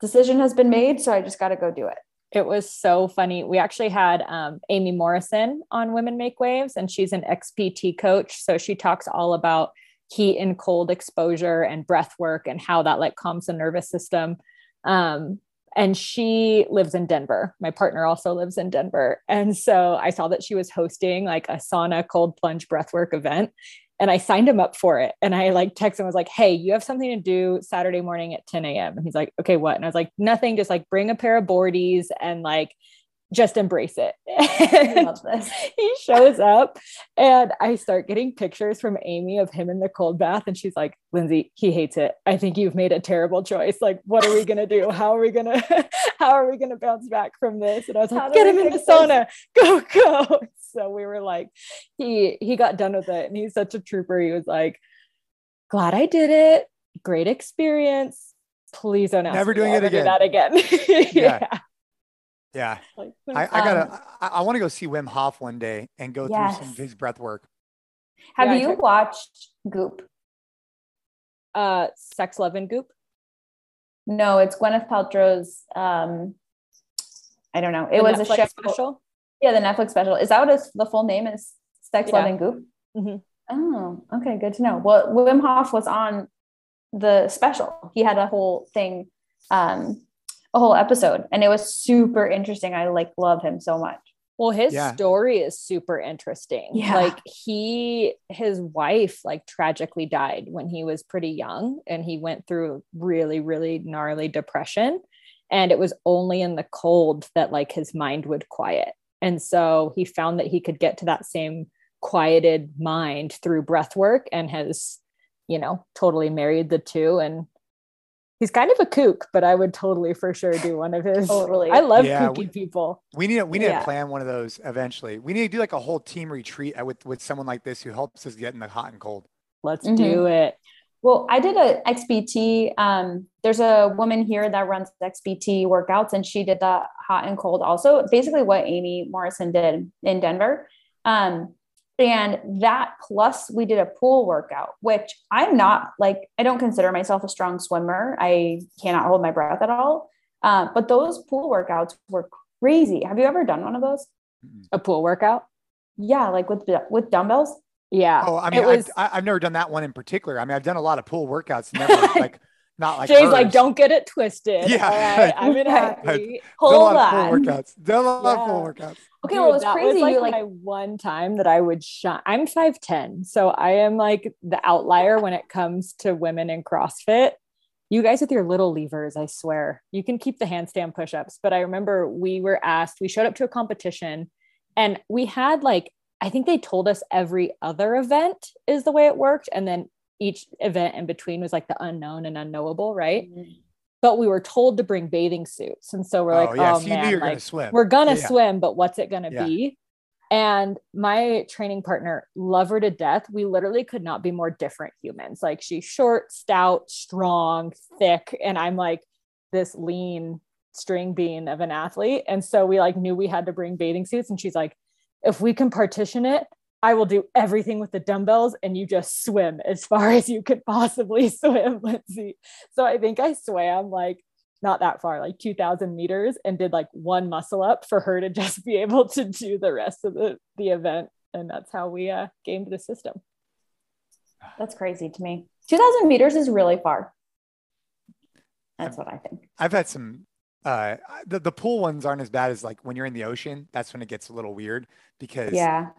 decision has been made. So I just got to go do it. It was so funny. We actually had um, Amy Morrison on Women Make Waves, and she's an XPT coach. So she talks all about heat and cold exposure and breath work and how that like calms the nervous system. Um, and she lives in Denver. My partner also lives in Denver. And so I saw that she was hosting like a sauna cold plunge breathwork event. And I signed him up for it. And I like texted him, was like, hey, you have something to do Saturday morning at 10 a.m. And he's like, okay, what? And I was like, nothing, just like bring a pair of boardies and like just embrace it. I love this. he shows up and I start getting pictures from Amy of him in the cold bath. And she's like, Lindsay, he hates it. I think you've made a terrible choice. Like, what are we going to do? How are we going to, how are we going to bounce back from this? And I was How like, do get we him in the fix this?" sauna, go, go. So we were like, he, he got done with it and he's such a trooper. He was like, glad I did it. Great experience. Please don't ask Never me doing it ever do again. that again. Yeah. yeah. Yeah. Like, I, I gotta, Um, I, I want to go see Wim Hof one day and go through some of his breath work. Have Yeah, you checked- watched Goop? uh, sex, love, and goop. No, it's Gwyneth Paltrow's. Um, I don't know. It The was a show. special. Yeah, the Netflix special. Is that what the full name is? Sex, Love, and Goop? Mhm. Oh, okay. Good to know. Well, Wim Hof was on the special. He had a whole thing, um, a whole episode, and it was super interesting. I like love him so much. Well, his Yeah. story is super interesting. Yeah. Like he his wife like tragically died when he was pretty young and he went through really really gnarly depression and it was only in the cold that like his mind would quiet. And so he found that he could get to that same quieted mind through breath work and has you know totally married the two and he's kind of a kook but i would totally for sure do one of his Totally. i love Yeah, kooky we- people We need to, we need Yeah. to plan one of those eventually. We need to do like a whole team retreat with with someone like this who helps us get in the hot and cold. let's Mhm. do it Well, I did a XPT. Um, there's a woman here that runs XPT workouts, and she did the hot and cold also. Basically, what Amy Morrison did in Denver. Um, and that plus we did a pool workout, which I'm not like, I don't consider myself a strong swimmer. I cannot hold my breath at all. Uh, but those pool workouts were crazy. Have you ever done one of those? A pool workout? Yeah, like with with dumbbells. Yeah. Oh, I mean, was, I've, I've never done that one in particular. I mean, I've done a lot of pool workouts, never like not like Jay's hers. like, don't get it twisted. Yeah. All right. I'm in Right. happy. Done a Hold lot of on. pool workouts. Done a lot of pool Yeah. workouts. Okay, Dude, well, it was that crazy. like you like my one time that I would shine. I'm 5'10. So I am like the outlier when it comes to women in CrossFit. You guys with your little levers, I swear. You can keep the handstand push-ups. But I remember we were asked, we showed up to a competition and we had like, I think they told us every other event is the way it worked. And then each event in between was like the unknown and unknowable, right? Mm-hmm. But we were told to bring bathing suits. And so we're like, oh yeah, oh so you man, you're like, gonna swim. we're gonna Yeah. swim, but what's it gonna Yeah. be? And my training partner, love her to death. We literally could not be more different humans. Like she's short, stout, strong, thick, and I'm like this lean string bean of an athlete. And so we like knew we had to bring bathing suits. And she's like, if we can partition it, I will do everything with the dumbbells and you just swim as far as you could possibly swim, Lindsay. So I think I swam like not that far, like 2000 meters, and did like one muscle up for her to just be able to do the rest of the, the event. And that's how we uh, gamed the system. That's crazy to me. 2000 meters is really far. That's what I think. I've had some. Uh, the the pool ones aren't as bad as like when you're in the ocean. That's when it gets a little weird because Yeah.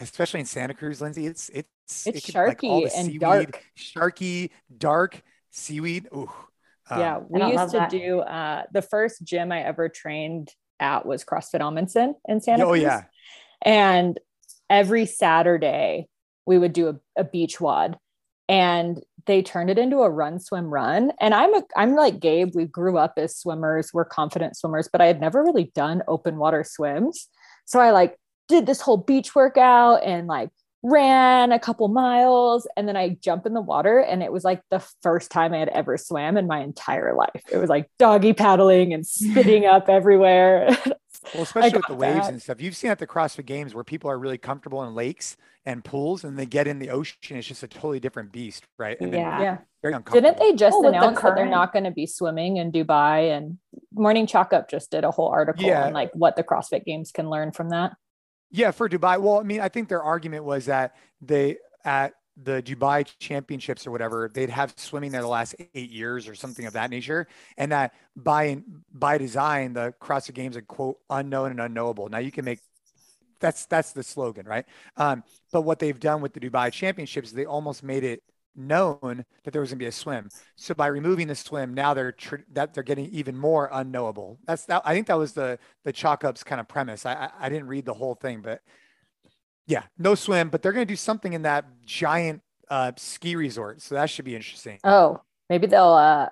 Especially in Santa Cruz, Lindsay, it's it's It's it could- like, all sharky the and seaweed, dark. sharky, dark seaweed. Ooh, um, yeah, we used to that. do uh, the first gym I ever trained at was CrossFit Amundsen in Santa Oh Cruz. yeah, And every Saturday we would do a, a beach WOD and they turned it into a run swim run. And I'm a I'm like Gabe, we grew up as swimmers, we're confident swimmers, but I had never really done open water swims. So I like did this whole beach workout and like ran a couple miles and then I jump in the water and it was like the first time I had ever swam in my entire life. It was like doggy paddling and spitting up everywhere. well, especially with the waves that. and stuff. You've seen at the CrossFit Games where people are really comfortable in lakes and pools, and they get in the ocean. It's just a totally different beast, right? And then Yeah. yeah. very uncomfortable. Didn't they just Oh, with the announce that they're not going to be swimming in Dubai? And Morning Chalk Up just did a whole article Yeah. on like what the CrossFit Games can learn from that. Yeah, for Dubai. Well, I mean, I think their argument was that they at the Dubai championships or whatever, they'd have swimming there the last eight years or something of that nature. And that by by design, the CrossFit Games are quote unknown and unknowable. Now you can make that's that's the slogan, right? Um, but what they've done with the Dubai championships, they almost made it known that there was going to be a swim. So by removing the swim, now they're tr- that they're getting even more unknowable. That's that. I think that was the the chalk ups kind of premise. I I, I didn't read the whole thing, but yeah, no swim. But they're going to do something in that giant uh, ski resort. So that should be interesting. Oh, maybe they'll. uh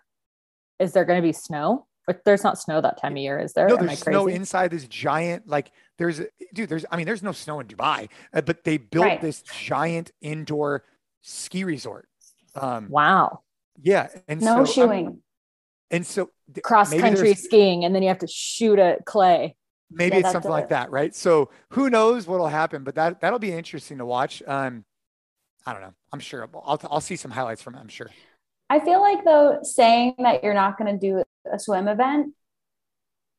Is there going to be snow? But there's not snow that time of year, is there? No, there's snow inside this giant like there's dude. There's I mean there's no snow in Dubai, uh, but they built Right. this giant indoor ski resort. Um, wow, yeah, and No so, um, shoeing. and so th- cross country skiing, and then you have to shoot at clay. maybe Yeah, it's something like that, right? So who knows what'll happen, but that that'll be interesting to watch. Um, I don't know. I'm sure I'll I'll see some highlights from it. I'm sure. I feel like though saying that you're not going to do a swim event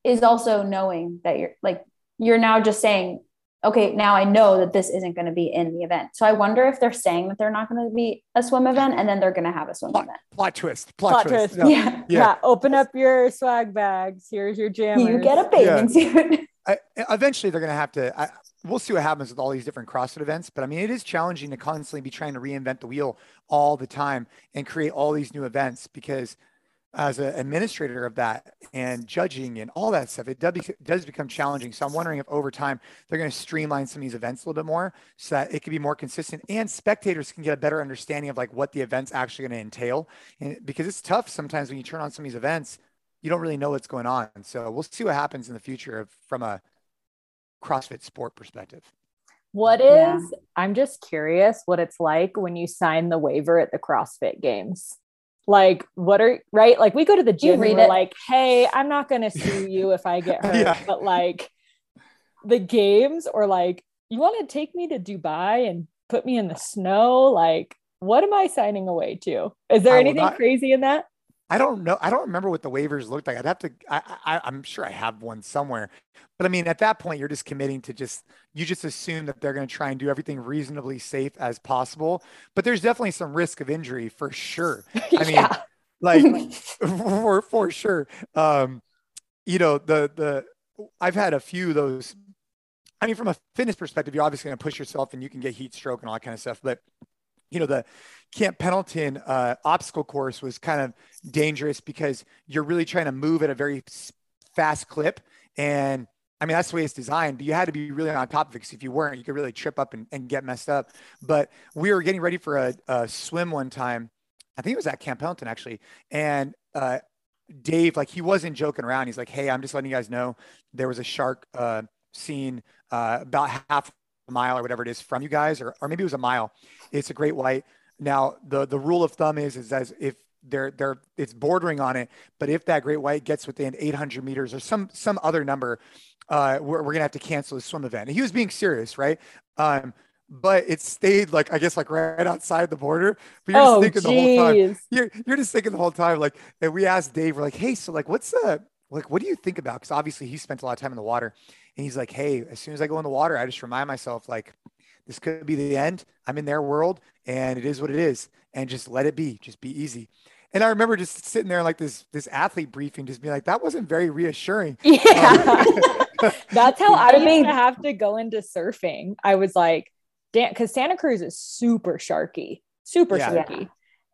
is also knowing that you're like you're now just saying okay now I know that this isn't going to be in the event. So I wonder if they're saying that they're not going to be a swim event and then they're going to have a swim Plot, event. plot twist. Plot, Plot twist. twist. No, Yeah. Yeah. Yeah. open up your swag bags. Here's your jammers. You get a bathing suit. I, eventually they're going to have to I, we'll see what happens with all these different crossfit events but i mean it is challenging to constantly be trying to reinvent the wheel all the time and create all these new events because as an administrator of that and judging and all that stuff it does, does become challenging so i'm wondering if over time they're going to streamline some of these events a little bit more so that it can be more consistent and spectators can get a better understanding of like what the event's actually going to entail and because it's tough sometimes when you turn on some of these events you don't really know what's going on. So we'll see what happens in the future of, from a CrossFit sport perspective. What is, yeah. I'm just curious what it's like when you sign the waiver at the CrossFit games. Like, what are, right? Like, we go to the gym and we're it. like, hey, I'm not going to sue you if I get hurt. yeah. But like, the games or like, you want to take me to Dubai and put me in the snow? Like, what am I signing away to? Is there anything not, crazy in that? I don't know. I don't remember what the waivers looked like. I'd have to. I, I, I'm sure I have one somewhere. But I mean, at that point, you're just committing to just. You just assume that they're going to try and do everything reasonably safe as possible. But there's definitely some risk of injury for sure. I mean, like for for sure. Um, you know, the the I've had a few of those. I mean, from a fitness perspective, you're obviously going to push yourself and you can get heat stroke and all that kind of stuff. But you know, the Camp Pendleton uh, obstacle course was kind of dangerous because you're really trying to move at a very fast clip. And I mean, that's the way it's designed, but you had to be really on top of it because if you weren't, you could really trip up and, and get messed up. But we were getting ready for a, a swim one time. I think it was at Camp Pendleton actually. And uh, Dave, like, he wasn't joking around. He's like, hey, I'm just letting you guys know there was a shark uh, seen uh, about half a mile or whatever it is from you guys, or, or maybe it was a mile. It's a great white. Now, the the rule of thumb is is as if they're they're it's bordering on it, but if that great white gets within 800 meters or some some other number, uh, we're, we're gonna have to cancel the swim event. And he was being serious, right? Um, but it stayed like I guess like right outside the border. But you're just oh, thinking geez. the whole time. You're you're just thinking the whole time like. And we asked Dave, we're like, hey, so like, what's the like, what do you think about? Because obviously he spent a lot of time in the water, and he's like, hey, as soon as I go in the water, I just remind myself like this could be the end. I'm in their world and it is what it is. And just let it be. Just be easy. And I remember just sitting there like this this athlete briefing, just being like, that wasn't very reassuring. Yeah. Um, That's how I used to have to go into surfing. I was like, damn, because Santa Cruz is super sharky, super yeah. sharky.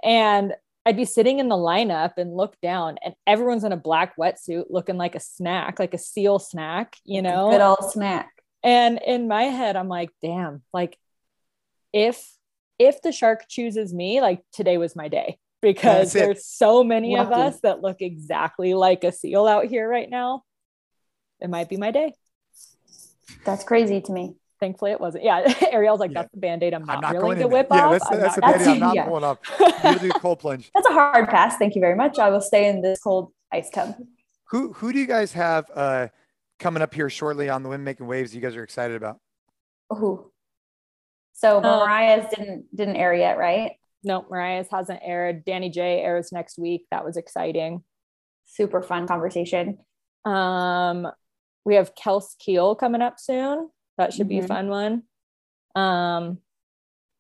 And I'd be sitting in the lineup and look down, and everyone's in a black wetsuit looking like a snack, like a seal snack, you know? Good old snack. And in my head, I'm like, damn, like if if the shark chooses me, like today was my day because there's so many Lucky. of us that look exactly like a seal out here right now. It might be my day. That's crazy to me. Thankfully, it wasn't. Yeah, Ariel's like, yeah. that's the band aid I'm not, I'm not willing to whip yeah, off. That's, that's not, a band I'm not yeah. pulling up. You do cold plunge. That's a hard pass. Thank you very much. I will stay in this cold ice tub. Who who do you guys have uh, coming up here shortly on the Women Making Waves you guys are excited about? Who? So uh, Mariah's didn't didn't air yet, right? No, Mariah's hasn't aired. Danny J airs next week. That was exciting. Super fun conversation. Um, we have Kels Keel coming up soon. That should mm-hmm. be a mm-hmm. fun one. Um,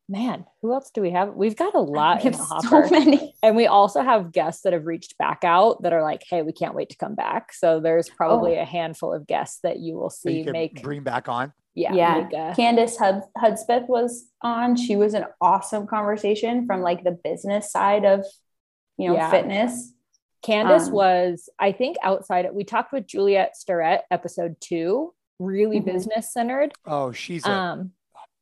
man, who else do we have? We've got a lot in the hopper. So many. And we also have guests that have reached back out that are like, hey, we can't wait to come back. So there's probably oh. a handful of guests that you will see you make bring back on. Yeah. Yeah. Candace Hud- Hudspeth was on. She was an awesome conversation from like the business side of, you know, yeah. fitness. Candace um, was, I think, outside. We talked with Juliet Starrett, episode two, really mm-hmm. business centered. Oh, she's a, um,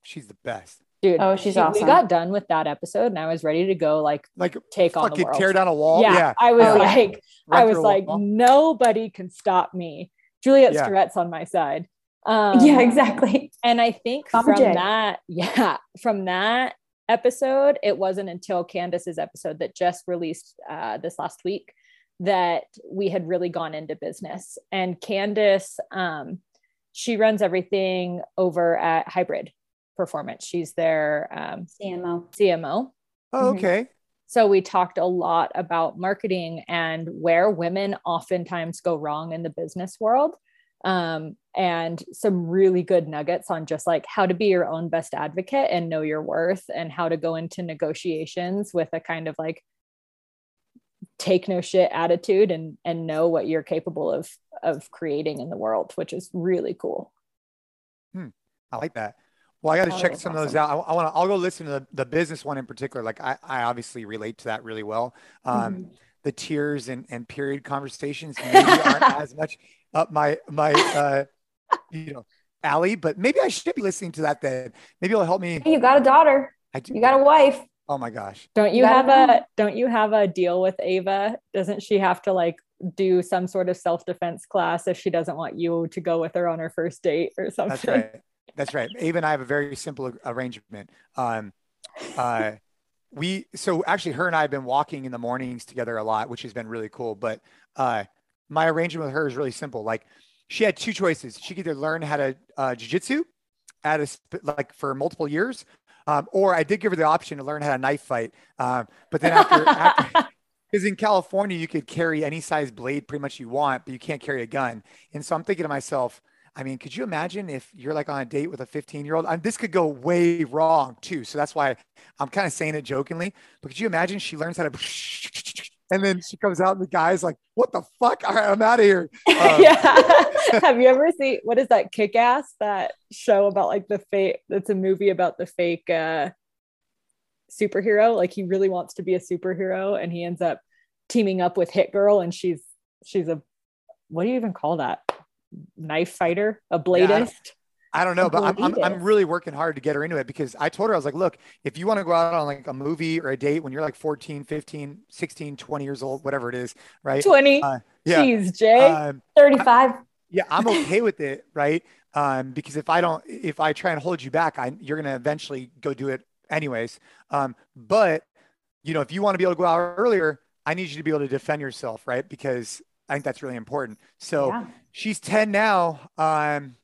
she's the best dude. Oh, she's she, awesome. We got done with that episode, and I was ready to go, like, like take on the world. tear down a wall. Yeah, yeah. I was oh, like, I was like, nobody can stop me. Juliet yeah. Starrett's on my side. Um, yeah, exactly. And I think Mama from J. that, yeah, from that episode, it wasn't until Candace's episode that just released uh, this last week that we had really gone into business. And Candace, um, she runs everything over at Hybrid performance. She's their um, CMO. CMO. Oh, mm-hmm. okay. Mm-hmm. So we talked a lot about marketing and where women oftentimes go wrong in the business world. Um, and some really good nuggets on just like how to be your own best advocate and know your worth and how to go into negotiations with a kind of like take no shit attitude and and know what you're capable of of creating in the world which is really cool hmm, i like that well, I got to oh, check some awesome. of those out. I, I want to. I'll go listen to the, the business one in particular. Like I, I obviously relate to that really well. Um, mm-hmm. The tears and, and period conversations maybe aren't as much up my my uh, you know alley, but maybe I should be listening to that. Then maybe it'll help me. You got a daughter. I do. You got a wife. Oh my gosh. Don't you, you have a don't you have a deal with Ava? Doesn't she have to like do some sort of self-defense class if she doesn't want you to go with her on her first date or something? That's right. That's right. Ava and I have a very simple arrangement. Um, uh, we so actually her and I have been walking in the mornings together a lot, which has been really cool. But uh, my arrangement with her is really simple. Like she had two choices. She could either learn how to uh, jujitsu at a like for multiple years, um, or I did give her the option to learn how to knife fight. Um, but then after, after because in California you could carry any size blade pretty much you want, but you can't carry a gun. And so I'm thinking to myself, I mean, could you imagine if you're like on a date with a 15 year old? this could go way wrong too. So that's why I'm kind of saying it jokingly. But could you imagine she learns how to, and then she comes out and the guy's like, "What the fuck? All right, I'm out of here." Um, yeah. Have you ever seen what is that Kick Ass? That show about like the fake? It's a movie about the fake uh, superhero. Like he really wants to be a superhero, and he ends up teaming up with Hit Girl, and she's she's a what do you even call that? knife fighter, a bladist. Yeah, I don't know, but I'm, I'm, I'm, really working hard to get her into it because I told her, I was like, look, if you want to go out on like a movie or a date when you're like 14, 15, 16, 20 years old, whatever it is, right? 20. Uh, yeah. Jeez, Jay. Um, 35. I, yeah, I'm okay with it, right? Um, because if I don't, if I try and hold you back, I, you're going to eventually go do it anyways. Um, but, you know, if you want to be able to go out earlier, I need you to be able to defend yourself, right? Because I think that's really important. So yeah. she's 10 now. Um,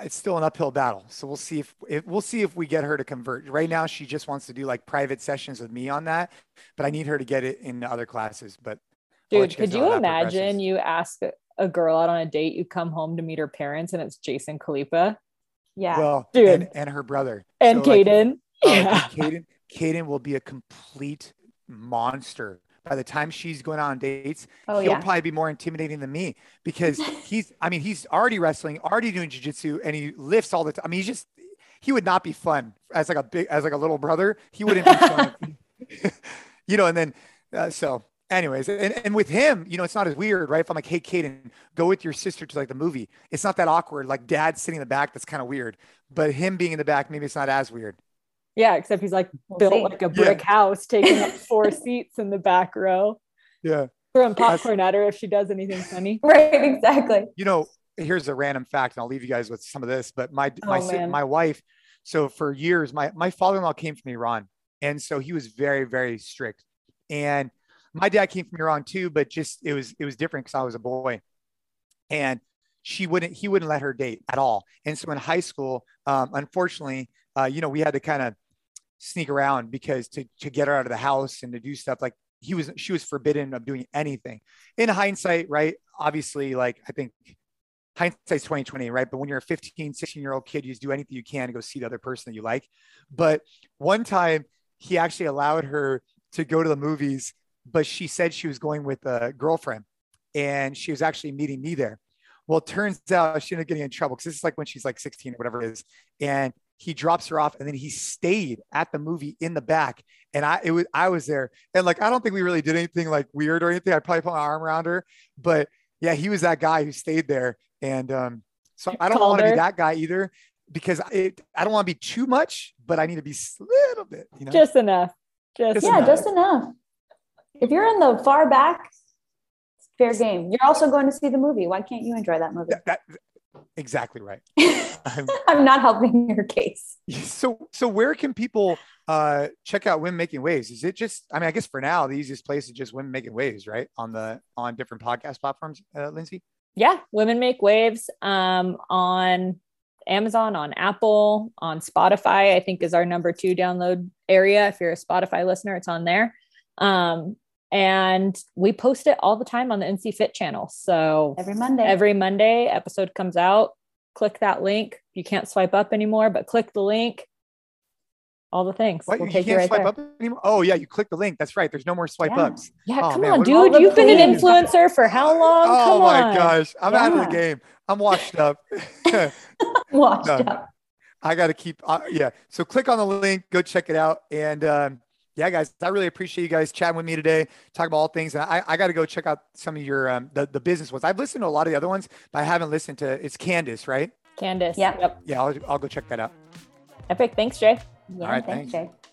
it's still an uphill battle. So we'll see if, if, we'll see if we get her to convert. Right now, she just wants to do like private sessions with me on that, but I need her to get it in other classes. But dude, could you imagine you ask a girl out on a date, you come home to meet her parents, and it's Jason Khalipa? Yeah, well, dude, and, and her brother and so Caden. Like, oh, yeah, Caden, Caden will be a complete monster by the time she's going on dates, oh, he'll yeah. probably be more intimidating than me because he's, I mean, he's already wrestling, already doing jujitsu, and he lifts all the time. I mean, he's just, he would not be fun as like a big, as like a little brother. He wouldn't be fun, you know, and then, uh, so anyways, and, and with him, you know, it's not as weird, right? If I'm like, hey, Caden, go with your sister to like the movie, it's not that awkward. Like dad sitting in the back, that's kind of weird. But him being in the back, maybe it's not as weird. Yeah, except he's like we'll built see. like a brick yeah. house, taking up four seats in the back row. Yeah. Throwing popcorn at her if she does anything funny. Right, exactly. You know, here's a random fact, and I'll leave you guys with some of this. But my oh, my man. my wife, so for years, my my father-in-law came from Iran, and so he was very very strict. And my dad came from Iran too, but just it was it was different because I was a boy, and she wouldn't he wouldn't let her date at all. And so in high school, um, unfortunately, uh, you know, we had to kind of sneak around because to, to get her out of the house and to do stuff like he was she was forbidden of doing anything. In hindsight right obviously like i think hindsight's 2020 right? But when you're a 15 16 year old kid you just do anything you can to go see the other person that you like. But one time he actually allowed her to go to the movies but she said she was going with a girlfriend and she was actually meeting me there. Well it turns out she ended up getting in trouble because this is like when she's like 16 or whatever it is and he drops her off and then he stayed at the movie in the back and i it was i was there. And like i don't think we really did anything like weird or anything. I probably put my arm around her but yeah he was that guy who stayed there and um so i don't want to be that guy either because it, i don't want to be too much but i need to be a little bit you know? Just enough. Just, just yeah enough. just enough if you're in the far back fair game you're also going to see the movie why can't you enjoy that movie that, that, Exactly right. I'm, I'm, not helping your case. So, so where can people uh, check out Women Making Waves? Is it just? I mean, I guess for now, the easiest place is just Women Making Waves, right? On the on different podcast platforms, uh, Lindsay. Yeah, Women Make Waves um, on Amazon, on Apple, on Spotify. I think is our number two download area. If you're a Spotify listener, it's on there. Um, and we post it all the time on the NC Fit channel. So every Monday, every Monday episode comes out. Click that link. You can't swipe up anymore, but click the link. All the things. What, we'll you can't right swipe there. up anymore? Oh yeah, you click the link. That's right. There's no more swipe yeah. ups. Yeah, oh, come man. on, dude. You've been an influencer for how long? Oh come my on. gosh, I'm yeah. out of the game. I'm washed up. washed no. up. I got to keep. Uh, yeah. So click on the link. Go check it out. And um, yeah, guys, I really appreciate you guys chatting with me today, talking about all things. And I, I got to go check out some of your um, the the business ones. I've listened to a lot of the other ones, but I haven't listened to. It's Candace, right? Candace. Yeah. Yep. Yeah, I'll, I'll go check that out. Epic. Thanks, Jay. Yeah, all right, thanks, thanks. Jay.